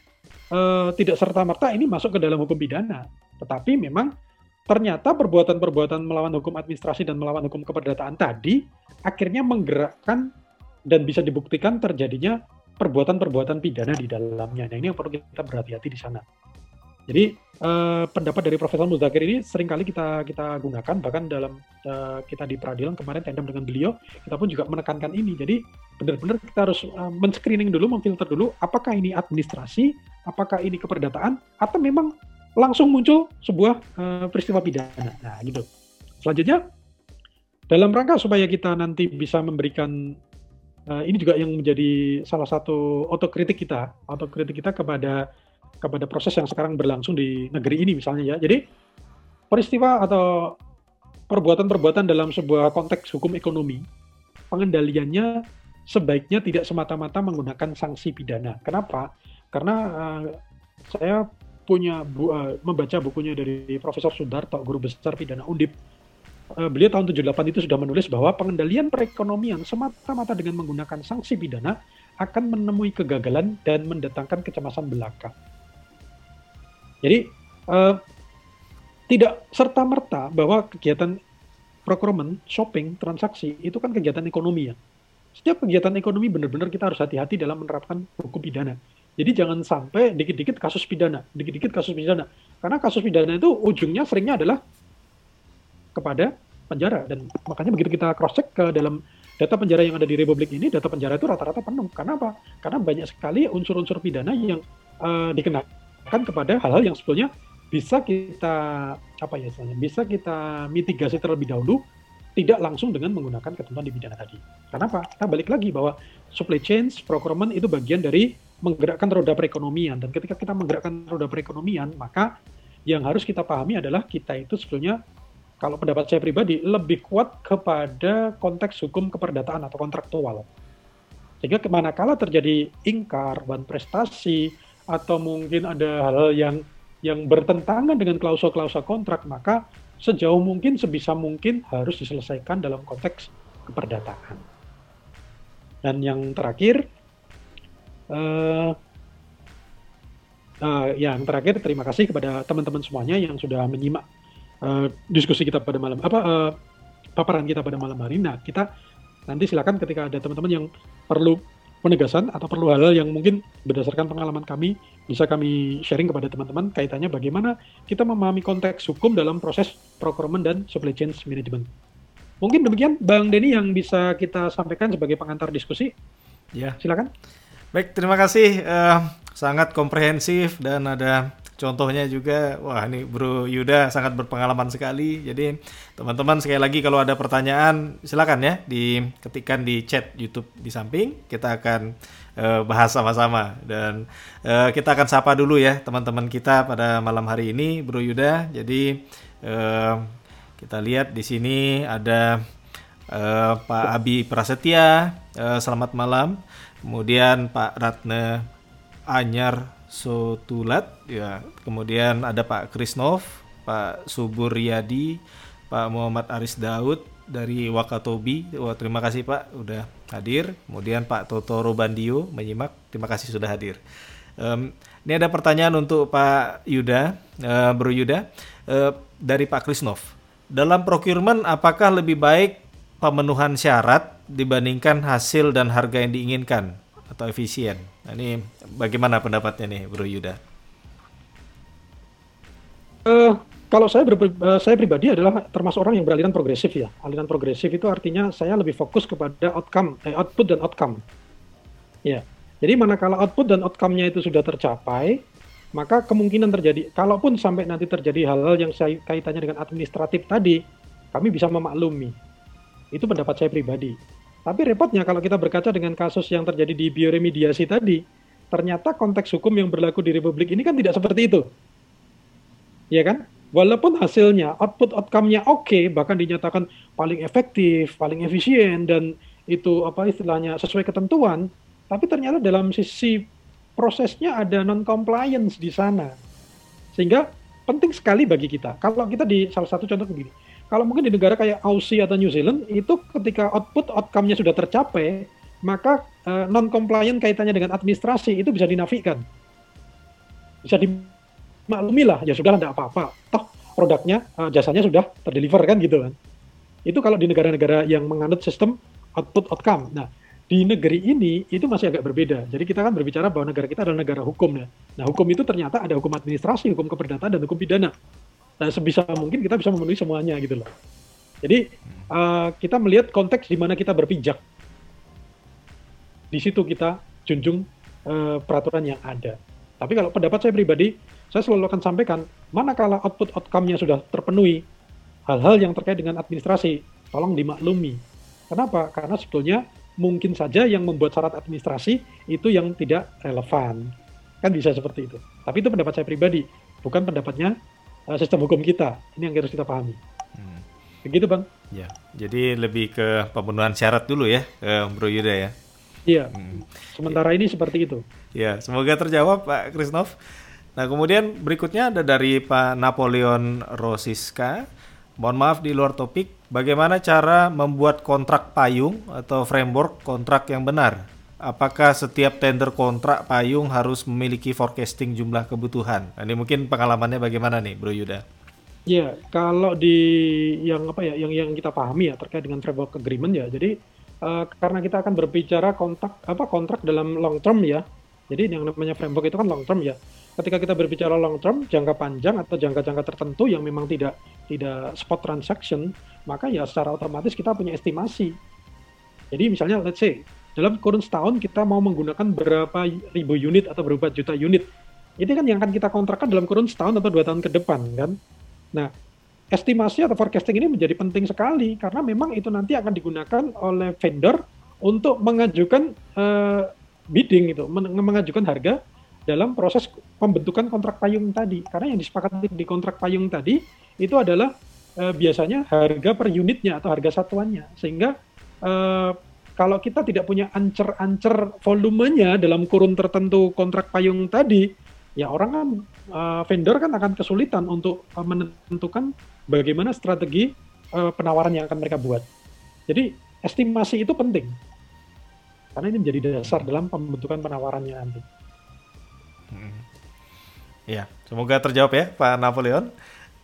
uh, tidak serta-merta ini masuk ke dalam hukum pidana, tetapi memang ternyata perbuatan-perbuatan melawan hukum administrasi dan melawan hukum keperdataan tadi akhirnya menggerakkan dan bisa dibuktikan terjadinya perbuatan-perbuatan pidana di dalamnya. Nah ini yang perlu kita berhati-hati di sana. Jadi eh, pendapat dari Profesor Muzakir ini sering kali kita kita gunakan bahkan dalam eh, kita di peradilan kemarin tandem dengan beliau kita pun juga menekankan ini. Jadi benar-benar kita harus eh, men-screening dulu, memfilter dulu apakah ini administrasi, apakah ini keperdataan atau memang langsung muncul sebuah eh, peristiwa pidana. Nah gitu. Selanjutnya dalam rangka supaya kita nanti bisa memberikan uh, ini juga yang menjadi salah satu otokritik kita, otokritik kita kepada kepada proses yang sekarang berlangsung di negeri ini misalnya ya. Jadi peristiwa atau perbuatan-perbuatan dalam sebuah konteks hukum ekonomi, pengendaliannya sebaiknya tidak semata-mata menggunakan sanksi pidana. Kenapa? Karena uh, saya punya bu, uh, membaca bukunya dari Profesor Sudarto, guru besar pidana Undip, uh, beliau tahun 78 itu sudah menulis bahwa pengendalian perekonomian semata-mata dengan menggunakan sanksi pidana akan menemui kegagalan dan mendatangkan kecemasan belaka. Jadi uh, tidak serta-merta bahwa kegiatan procurement, shopping, transaksi itu kan kegiatan ekonomi ya. Setiap kegiatan ekonomi benar-benar kita harus hati-hati dalam menerapkan hukum pidana. Jadi jangan sampai dikit-dikit kasus pidana, dikit-dikit kasus pidana. Karena kasus pidana itu ujungnya seringnya adalah kepada penjara dan makanya begitu kita cross check ke dalam data penjara yang ada di Republik ini data penjara itu rata-rata penuh karena apa karena banyak sekali unsur-unsur pidana yang uh, dikenakan kepada hal-hal yang sebetulnya bisa kita apa ya istilahnya bisa kita mitigasi terlebih dahulu tidak langsung dengan menggunakan ketentuan di pidana tadi. Kenapa? Kita balik lagi bahwa supply chain procurement itu bagian dari menggerakkan roda perekonomian dan ketika kita menggerakkan roda perekonomian maka yang harus kita pahami adalah kita itu sebetulnya kalau pendapat saya pribadi lebih kuat kepada konteks hukum keperdataan atau kontraktual. Sehingga kala terjadi ingkar, ban prestasi, atau mungkin ada hal-hal yang yang bertentangan dengan klausul-klausul kontrak, maka sejauh mungkin sebisa mungkin harus diselesaikan dalam konteks keperdataan. Dan yang terakhir, uh, uh, yang terakhir terima kasih kepada teman-teman semuanya yang sudah menyimak uh, diskusi kita pada malam apa uh, paparan kita pada malam hari. Nah kita nanti silakan ketika ada teman-teman yang perlu penegasan atau perlu hal-hal yang mungkin berdasarkan pengalaman kami bisa kami sharing kepada teman-teman kaitannya bagaimana kita memahami konteks hukum dalam proses procurement dan supply chain management. Mungkin demikian Bang Denny yang bisa kita sampaikan sebagai pengantar diskusi. Ya. Silakan. Baik, terima kasih. Uh, sangat komprehensif dan ada contohnya juga. Wah, ini Bro Yuda sangat berpengalaman sekali. Jadi, teman-teman sekali lagi kalau ada pertanyaan silakan ya diketikkan di chat YouTube di samping. Kita akan uh, bahas sama-sama dan uh, kita akan sapa dulu ya teman-teman kita pada malam hari ini, Bro Yuda. Jadi uh, kita lihat di sini ada uh, Pak Abi Prasetya, uh, selamat malam. Kemudian Pak Ratna Anyar Sotulat, ya. Kemudian ada Pak Krisnov, Pak Suburyadi, Pak Muhammad Aris Daud dari Wakatobi. Wah, terima kasih Pak udah hadir. Kemudian Pak Toto Robandio menyimak. Terima kasih sudah hadir. Um, ini ada pertanyaan untuk Pak Yuda, uh, Bro Yuda, uh, dari Pak Krisnov. Dalam procurement, apakah lebih baik pemenuhan syarat dibandingkan hasil dan harga yang diinginkan atau efisien? Nah, ini bagaimana pendapatnya nih, Bro Yuda? Uh, kalau saya, uh, saya pribadi adalah termasuk orang yang beraliran progresif ya. Aliran progresif itu artinya saya lebih fokus kepada outcome, eh, output dan outcome. Ya. Jadi manakala output dan outcome-nya itu sudah tercapai, maka kemungkinan terjadi, kalaupun sampai nanti terjadi hal-hal yang saya, kaitannya dengan administratif tadi, kami bisa memaklumi. Itu pendapat saya pribadi. Tapi repotnya kalau kita berkaca dengan kasus yang terjadi di bioremediasi tadi, ternyata konteks hukum yang berlaku di Republik ini kan tidak seperti itu. Ya kan? Walaupun hasilnya, output outcome-nya oke, okay, bahkan dinyatakan paling efektif, paling efisien, dan itu apa istilahnya sesuai ketentuan, tapi ternyata dalam sisi prosesnya ada non compliance di sana. Sehingga penting sekali bagi kita. Kalau kita di salah satu contoh begini, kalau mungkin di negara kayak Aussie atau New Zealand itu ketika output outcome-nya sudah tercapai, maka uh, eh, non compliant kaitannya dengan administrasi itu bisa dinafikan. Bisa dimaklumi lah, ya sudah tidak apa-apa. Toh produknya, uh, jasanya sudah terdeliver kan gitu kan. Itu kalau di negara-negara yang menganut sistem output outcome. Nah, di negeri ini itu masih agak berbeda. Jadi kita kan berbicara bahwa negara kita adalah negara hukum ya. Nah hukum itu ternyata ada hukum administrasi, hukum keperdataan, dan hukum pidana. Nah sebisa mungkin kita bisa memenuhi semuanya gitu loh. Jadi uh, kita melihat konteks di mana kita berpijak. Di situ kita junjung uh, peraturan yang ada. Tapi kalau pendapat saya pribadi, saya selalu akan sampaikan, manakala output outcome-nya sudah terpenuhi, hal-hal yang terkait dengan administrasi, tolong dimaklumi. Kenapa? Karena sebetulnya mungkin saja yang membuat syarat administrasi itu yang tidak relevan. Kan bisa seperti itu. Tapi itu pendapat saya pribadi, bukan pendapatnya sistem hukum kita. Ini yang harus kita pahami. Hmm. Begitu, Bang. Ya, jadi lebih ke pemenuhan syarat dulu ya, ke Bro Yuda ya. Iya. Hmm. Sementara ini seperti itu. Ya, semoga terjawab Pak Krisnov. Nah, kemudian berikutnya ada dari Pak Napoleon Rosiska. Mohon maaf di luar topik, bagaimana cara membuat kontrak payung atau framework kontrak yang benar? Apakah setiap tender kontrak payung harus memiliki forecasting jumlah kebutuhan? Nah, ini mungkin pengalamannya bagaimana nih, Bro Yuda? Ya, kalau di yang apa ya, yang yang kita pahami ya terkait dengan framework agreement ya. Jadi uh, karena kita akan berbicara kontrak apa kontrak dalam long term ya. Jadi yang namanya framework itu kan long term ya ketika kita berbicara long term, jangka panjang atau jangka-jangka tertentu yang memang tidak tidak spot transaction, maka ya secara otomatis kita punya estimasi. Jadi misalnya let's say dalam kurun setahun kita mau menggunakan berapa ribu unit atau berapa juta unit. Ini kan yang akan kita kontrakkan dalam kurun setahun atau dua tahun ke depan kan. Nah, estimasi atau forecasting ini menjadi penting sekali karena memang itu nanti akan digunakan oleh vendor untuk mengajukan uh, bidding itu, mengajukan harga dalam proses pembentukan kontrak payung tadi. Karena yang disepakati di kontrak payung tadi itu adalah e, biasanya harga per unitnya atau harga satuannya. Sehingga e, kalau kita tidak punya ancer-ancer volumenya dalam kurun tertentu kontrak payung tadi, ya orang kan uh, vendor kan akan kesulitan untuk uh, menentukan bagaimana strategi uh, penawaran yang akan mereka buat. Jadi estimasi itu penting karena ini menjadi dasar dalam pembentukan penawarannya nanti. Hmm. Ya, semoga terjawab ya Pak Napoleon.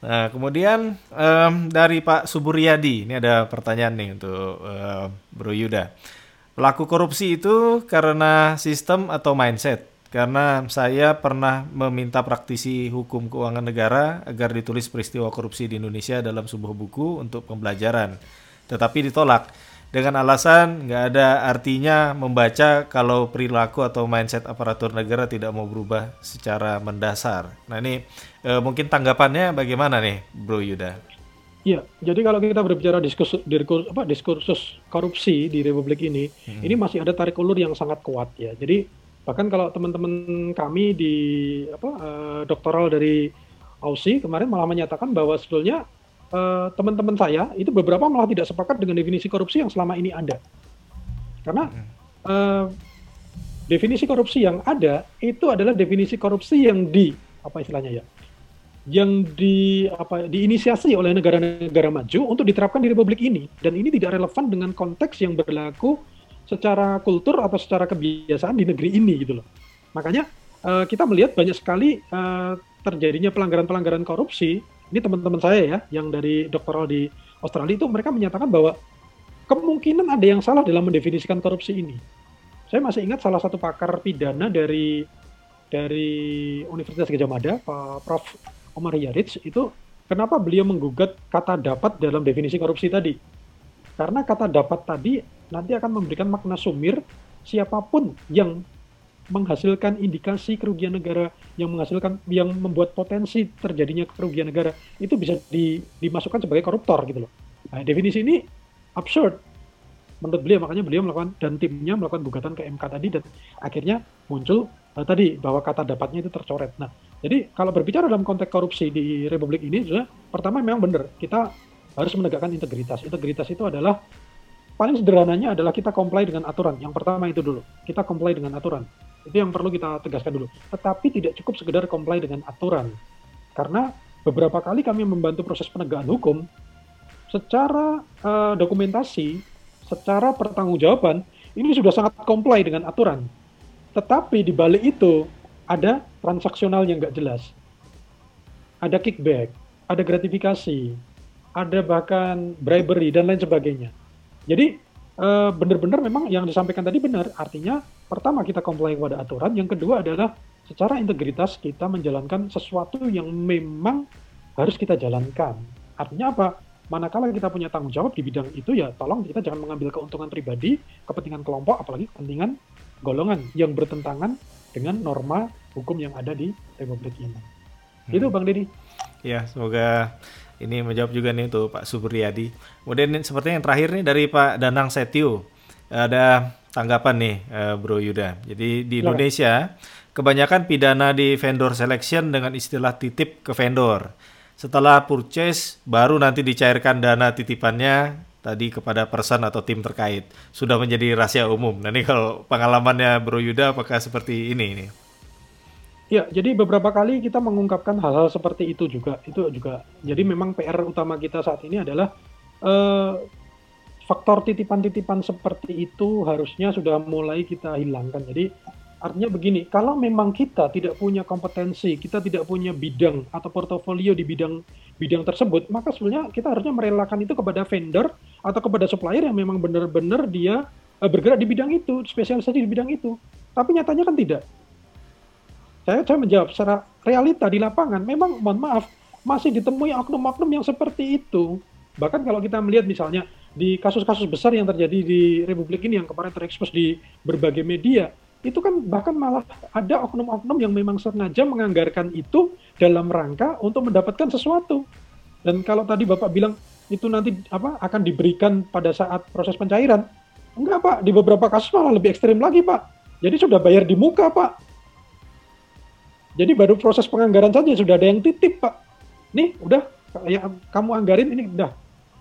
Nah, kemudian um, dari Pak Suburyadi, ini ada pertanyaan nih untuk uh, Bro Yuda. Pelaku korupsi itu karena sistem atau mindset? karena saya pernah meminta praktisi hukum keuangan negara agar ditulis peristiwa korupsi di Indonesia dalam sebuah buku untuk pembelajaran, tetapi ditolak dengan alasan nggak ada artinya membaca kalau perilaku atau mindset aparatur negara tidak mau berubah secara mendasar. Nah ini e, mungkin tanggapannya bagaimana nih, Bro Yuda? Iya, jadi kalau kita berbicara diskursus, apa, diskursus korupsi di Republik ini, hmm. ini masih ada tarik ulur yang sangat kuat ya. Jadi Bahkan kalau teman-teman kami di apa uh, doktoral dari Aussie kemarin malah menyatakan bahwa sebetulnya uh, teman-teman saya itu beberapa malah tidak sepakat dengan definisi korupsi yang selama ini ada. Karena uh, definisi korupsi yang ada itu adalah definisi korupsi yang di apa istilahnya ya yang di apa diinisiasi oleh negara-negara maju untuk diterapkan di republik ini dan ini tidak relevan dengan konteks yang berlaku secara kultur atau secara kebiasaan di negeri ini gitu loh. Makanya uh, kita melihat banyak sekali uh, terjadinya pelanggaran-pelanggaran korupsi. Ini teman-teman saya ya yang dari doktoral di Australia itu mereka menyatakan bahwa kemungkinan ada yang salah dalam mendefinisikan korupsi ini. Saya masih ingat salah satu pakar pidana dari dari Universitas Gajah Mada, Pak Prof. Omar Yaritz itu kenapa beliau menggugat kata dapat dalam definisi korupsi tadi? Karena kata dapat tadi nanti akan memberikan makna sumir siapa pun yang menghasilkan indikasi kerugian negara yang menghasilkan yang membuat potensi terjadinya kerugian negara itu bisa di, dimasukkan sebagai koruptor gitu loh. Nah, definisi ini absurd menurut beliau makanya beliau melakukan dan timnya melakukan gugatan ke MK tadi dan akhirnya muncul uh, tadi bahwa kata dapatnya itu tercoret. Nah, jadi kalau berbicara dalam konteks korupsi di Republik ini sudah pertama memang benar kita harus menegakkan integritas. Integritas itu adalah paling sederhananya adalah kita comply dengan aturan. Yang pertama itu dulu, kita comply dengan aturan. Itu yang perlu kita tegaskan dulu. Tetapi tidak cukup sekedar comply dengan aturan. Karena beberapa kali kami membantu proses penegakan hukum secara uh, dokumentasi, secara pertanggungjawaban, ini sudah sangat comply dengan aturan. Tetapi di balik itu ada transaksional yang nggak jelas. Ada kickback, ada gratifikasi, ada bahkan bribery dan lain sebagainya. Jadi uh, benar-benar memang yang disampaikan tadi benar. Artinya pertama kita comply pada aturan, yang kedua adalah secara integritas kita menjalankan sesuatu yang memang harus kita jalankan. Artinya apa? Manakala kita punya tanggung jawab di bidang itu ya tolong kita jangan mengambil keuntungan pribadi, kepentingan kelompok, apalagi kepentingan golongan yang bertentangan dengan norma hukum yang ada di Republik ini. Hmm. Itu Bang Deddy. Ya, semoga ini menjawab juga nih untuk Pak Subriyadi. Kemudian sepertinya yang terakhir nih dari Pak Danang Setio. Ada tanggapan nih uh, Bro Yuda. Jadi di Indonesia kebanyakan pidana di vendor selection dengan istilah titip ke vendor. Setelah purchase baru nanti dicairkan dana titipannya tadi kepada person atau tim terkait. Sudah menjadi rahasia umum. Nah ini kalau pengalamannya Bro Yuda apakah seperti ini ini? Ya, jadi beberapa kali kita mengungkapkan hal-hal seperti itu juga. Itu juga. Jadi memang PR utama kita saat ini adalah uh, faktor titipan-titipan seperti itu harusnya sudah mulai kita hilangkan. Jadi artinya begini, kalau memang kita tidak punya kompetensi, kita tidak punya bidang atau portofolio di bidang bidang tersebut, maka sebenarnya kita harusnya merelakan itu kepada vendor atau kepada supplier yang memang benar-benar dia uh, bergerak di bidang itu, spesialisasi di bidang itu. Tapi nyatanya kan tidak saya, saya menjawab secara realita di lapangan, memang mohon maaf, masih ditemui oknum-oknum yang seperti itu. Bahkan kalau kita melihat misalnya di kasus-kasus besar yang terjadi di Republik ini yang kemarin terekspos di berbagai media, itu kan bahkan malah ada oknum-oknum yang memang sengaja menganggarkan itu dalam rangka untuk mendapatkan sesuatu. Dan kalau tadi Bapak bilang itu nanti apa akan diberikan pada saat proses pencairan, enggak Pak, di beberapa kasus malah lebih ekstrim lagi Pak. Jadi sudah bayar di muka Pak, jadi baru proses penganggaran saja sudah ada yang titip pak. Nih udah ya kamu anggarin ini udah.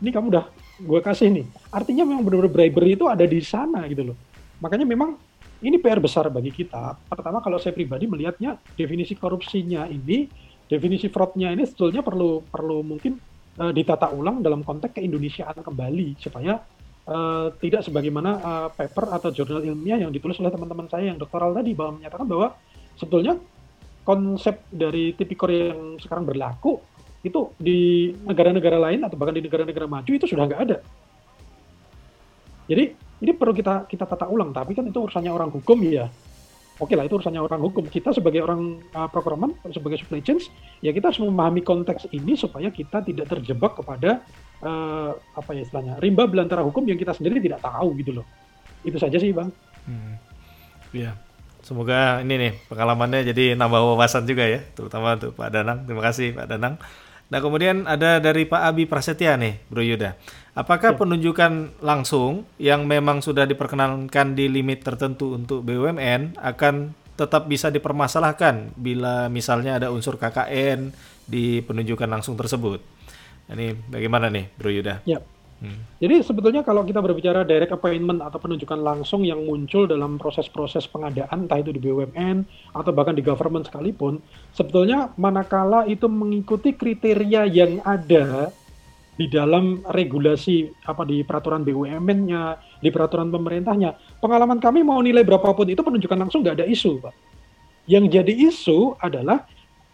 Ini kamu udah gue kasih nih. Artinya memang benar-benar bribery itu ada di sana gitu loh. Makanya memang ini PR besar bagi kita. Pertama kalau saya pribadi melihatnya definisi korupsinya ini, definisi fraudnya ini sebetulnya perlu perlu mungkin uh, ditata ulang dalam konteks keindonesiaan kembali supaya uh, tidak sebagaimana uh, paper atau jurnal ilmiah yang ditulis oleh teman-teman saya yang doktoral tadi bahwa menyatakan bahwa sebetulnya konsep dari tipikor yang sekarang berlaku itu di negara-negara lain atau bahkan di negara-negara maju itu sudah nggak ada. Jadi ini perlu kita kita tata ulang, tapi kan itu urusannya orang hukum ya. Oke lah itu urusannya orang hukum. Kita sebagai orang uh, procurement, sebagai supply chains, ya kita harus memahami konteks ini supaya kita tidak terjebak kepada uh, apa ya istilahnya rimba belantara hukum yang kita sendiri tidak tahu gitu loh. Itu saja sih bang. Hmm. Ya, semoga ini nih pengalamannya jadi nambah wawasan juga ya, terutama untuk Pak Danang. Terima kasih Pak Danang. Nah kemudian ada dari Pak Abi Prasetya nih, Bro Yuda. Apakah ya. penunjukan langsung yang memang sudah diperkenankan di limit tertentu untuk BUMN akan tetap bisa dipermasalahkan bila misalnya ada unsur KKN di penunjukan langsung tersebut? Ini bagaimana nih, Bro Yuda? Ya. Jadi sebetulnya kalau kita berbicara direct appointment atau penunjukan langsung yang muncul dalam proses-proses pengadaan, entah itu di BUMN atau bahkan di government sekalipun, sebetulnya manakala itu mengikuti kriteria yang ada di dalam regulasi apa di peraturan BUMN-nya, di peraturan pemerintahnya, pengalaman kami mau nilai berapapun itu penunjukan langsung nggak ada isu, Pak. Yang jadi isu adalah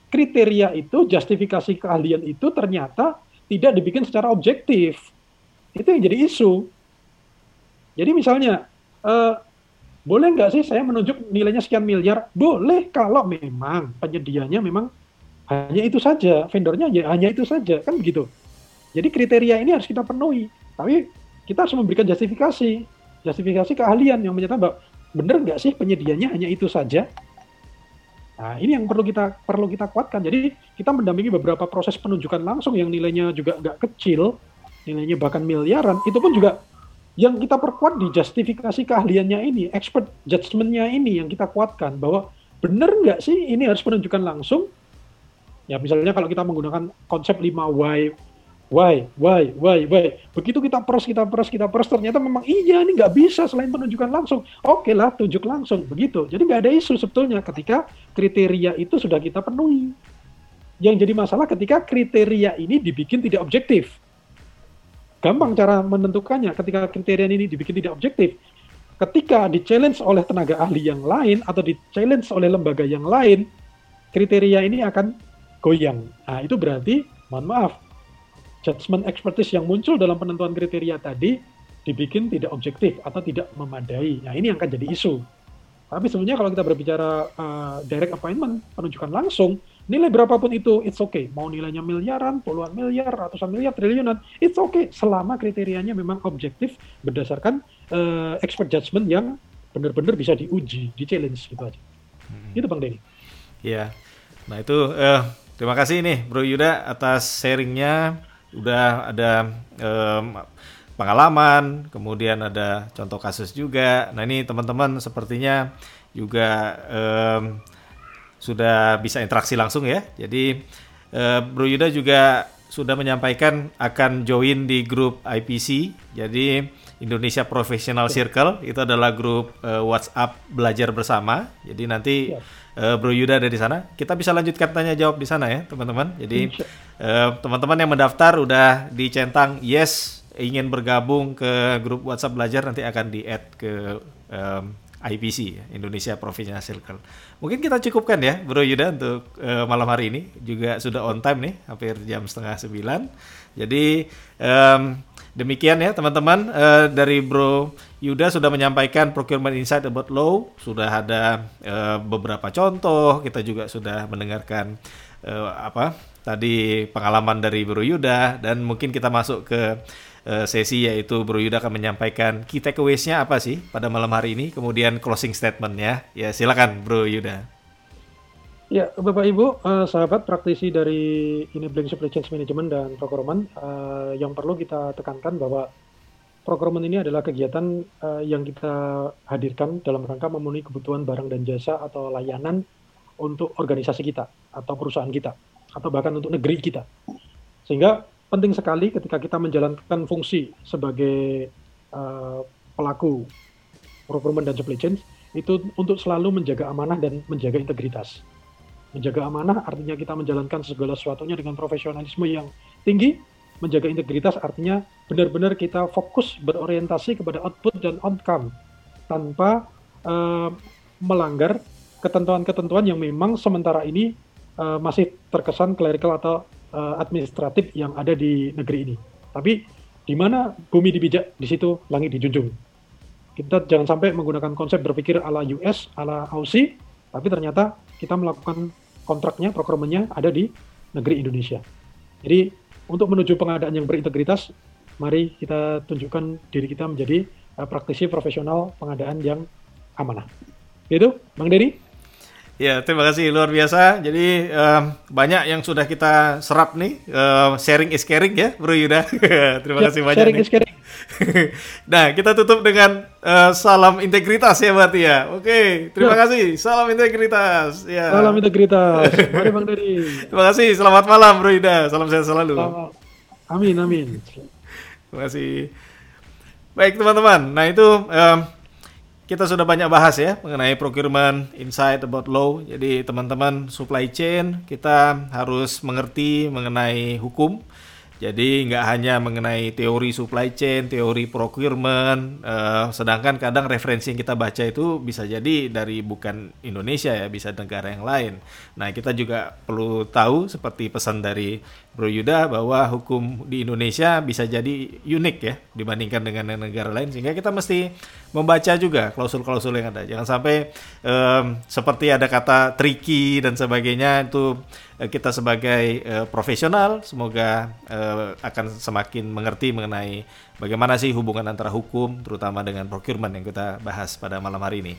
kriteria itu, justifikasi keahlian itu ternyata tidak dibikin secara objektif itu yang jadi isu. Jadi misalnya, uh, boleh nggak sih saya menunjuk nilainya sekian miliar? Boleh kalau memang penyedianya memang hanya itu saja, vendornya ya hanya itu saja, kan begitu. Jadi kriteria ini harus kita penuhi, tapi kita harus memberikan justifikasi, justifikasi keahlian yang menyatakan bahwa benar nggak sih penyedianya hanya itu saja? Nah, ini yang perlu kita perlu kita kuatkan. Jadi kita mendampingi beberapa proses penunjukan langsung yang nilainya juga nggak kecil, nilainya bahkan miliaran, itu pun juga yang kita perkuat di justifikasi keahliannya ini, expert judgment-nya ini yang kita kuatkan bahwa benar nggak sih ini harus penunjukan langsung? Ya misalnya kalau kita menggunakan konsep 5 why, why, why, why, why. Begitu kita peras, kita peras, kita peras, ternyata memang iya ini nggak bisa selain penunjukan langsung. Oke lah, tunjuk langsung, begitu. Jadi nggak ada isu sebetulnya ketika kriteria itu sudah kita penuhi. Yang jadi masalah ketika kriteria ini dibikin tidak objektif gampang cara menentukannya ketika kriteria ini dibikin tidak objektif. Ketika di-challenge oleh tenaga ahli yang lain atau di-challenge oleh lembaga yang lain, kriteria ini akan goyang. Nah, itu berarti, mohon maaf, judgment expertise yang muncul dalam penentuan kriteria tadi dibikin tidak objektif atau tidak memadai. Nah, ini yang akan jadi isu. Tapi sebenarnya kalau kita berbicara uh, direct appointment, penunjukan langsung, nilai berapapun itu, it's okay. Mau nilainya miliaran, puluhan miliar, ratusan miliar, triliunan, it's okay. Selama kriterianya memang objektif berdasarkan uh, expert judgment yang benar-benar bisa diuji, di challenge gitu aja. Hmm. Itu Bang Denny. Iya. Nah itu uh, terima kasih nih Bro Yuda atas sharingnya. Udah ada um, pengalaman, kemudian ada contoh kasus juga. Nah ini teman-teman sepertinya juga um, sudah bisa interaksi langsung ya. Jadi uh, Bro Yuda juga sudah menyampaikan akan join di grup IPC. Jadi Indonesia Professional Circle itu adalah grup uh, WhatsApp belajar bersama. Jadi nanti uh, Bro Yuda ada di sana. Kita bisa lanjutkan tanya jawab di sana ya, teman-teman. Jadi teman-teman uh, yang mendaftar udah dicentang yes ingin bergabung ke grup WhatsApp belajar nanti akan di add ke um, IPC Indonesia Professional Circle. Mungkin kita cukupkan ya Bro Yuda untuk uh, malam hari ini. Juga sudah on time nih hampir jam setengah sembilan. Jadi um, demikian ya teman-teman. Uh, dari Bro Yuda sudah menyampaikan procurement insight about law. Sudah ada uh, beberapa contoh. Kita juga sudah mendengarkan uh, apa tadi pengalaman dari Bro Yuda. Dan mungkin kita masuk ke uh, sesi yaitu Bro Yuda akan menyampaikan key takeaways-nya apa sih pada malam hari ini, kemudian closing statement ya. Ya silakan Bro Yuda. Ya, Bapak Ibu, uh, sahabat praktisi dari Enabling Supply Chain Management dan Procurement, uh, yang perlu kita tekankan bahwa procurement ini adalah kegiatan uh, yang kita hadirkan dalam rangka memenuhi kebutuhan barang dan jasa atau layanan untuk organisasi kita atau perusahaan kita atau bahkan untuk negeri kita. Sehingga penting sekali ketika kita menjalankan fungsi sebagai uh, pelaku procurement dan supply chain, itu untuk selalu menjaga amanah dan menjaga integritas. Menjaga amanah artinya kita menjalankan segala sesuatunya dengan profesionalisme yang tinggi. Menjaga integritas artinya benar-benar kita fokus berorientasi kepada output dan outcome tanpa uh, melanggar ketentuan-ketentuan yang memang sementara ini uh, masih terkesan clerical atau uh, administratif yang ada di negeri ini. Tapi di mana bumi dibijak, di situ langit dijunjung. Kita jangan sampai menggunakan konsep berpikir ala US, ala Aussie, tapi ternyata kita melakukan kontraknya, programnya ada di negeri Indonesia. Jadi untuk menuju pengadaan yang berintegritas, mari kita tunjukkan diri kita menjadi uh, praktisi profesional pengadaan yang amanah. Itu, Bang Dery? Ya, terima kasih luar biasa. Jadi um, banyak yang sudah kita serap nih. Um, sharing is caring ya, Bro Yuda. [laughs] terima ya, kasih banyak. Sharing nih. is caring. [laughs] nah, kita tutup dengan uh, salam integritas ya berarti ya. Oke, terima ya. kasih. Salam integritas. Ya. Salam integritas. Mari Bang Dedi. [laughs] terima kasih. Selamat malam Bro Yuda. Salam sehat selalu. Selamat. Amin amin. Terima kasih. Baik teman-teman. Nah itu um, kita sudah banyak bahas ya mengenai procurement, insight about law. Jadi teman-teman supply chain kita harus mengerti mengenai hukum jadi nggak hanya mengenai teori supply chain, teori procurement, uh, sedangkan kadang referensi yang kita baca itu bisa jadi dari bukan Indonesia ya, bisa negara yang lain. Nah kita juga perlu tahu seperti pesan dari Bro Yuda bahwa hukum di Indonesia bisa jadi unik ya dibandingkan dengan negara lain, sehingga kita mesti membaca juga klausul-klausul yang ada. Jangan sampai um, seperti ada kata tricky dan sebagainya itu kita sebagai uh, profesional semoga uh, akan semakin mengerti mengenai bagaimana sih hubungan antara hukum terutama dengan procurement yang kita bahas pada malam hari ini.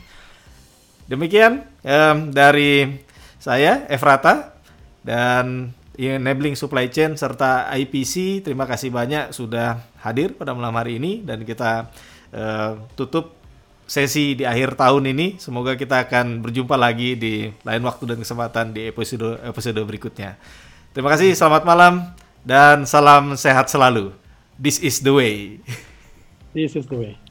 Demikian um, dari saya Efrata dan Enabling Supply Chain serta IPC terima kasih banyak sudah hadir pada malam hari ini dan kita uh, tutup sesi di akhir tahun ini. Semoga kita akan berjumpa lagi di lain waktu dan kesempatan di episode episode berikutnya. Terima kasih, selamat malam dan salam sehat selalu. This is the way. This is the way.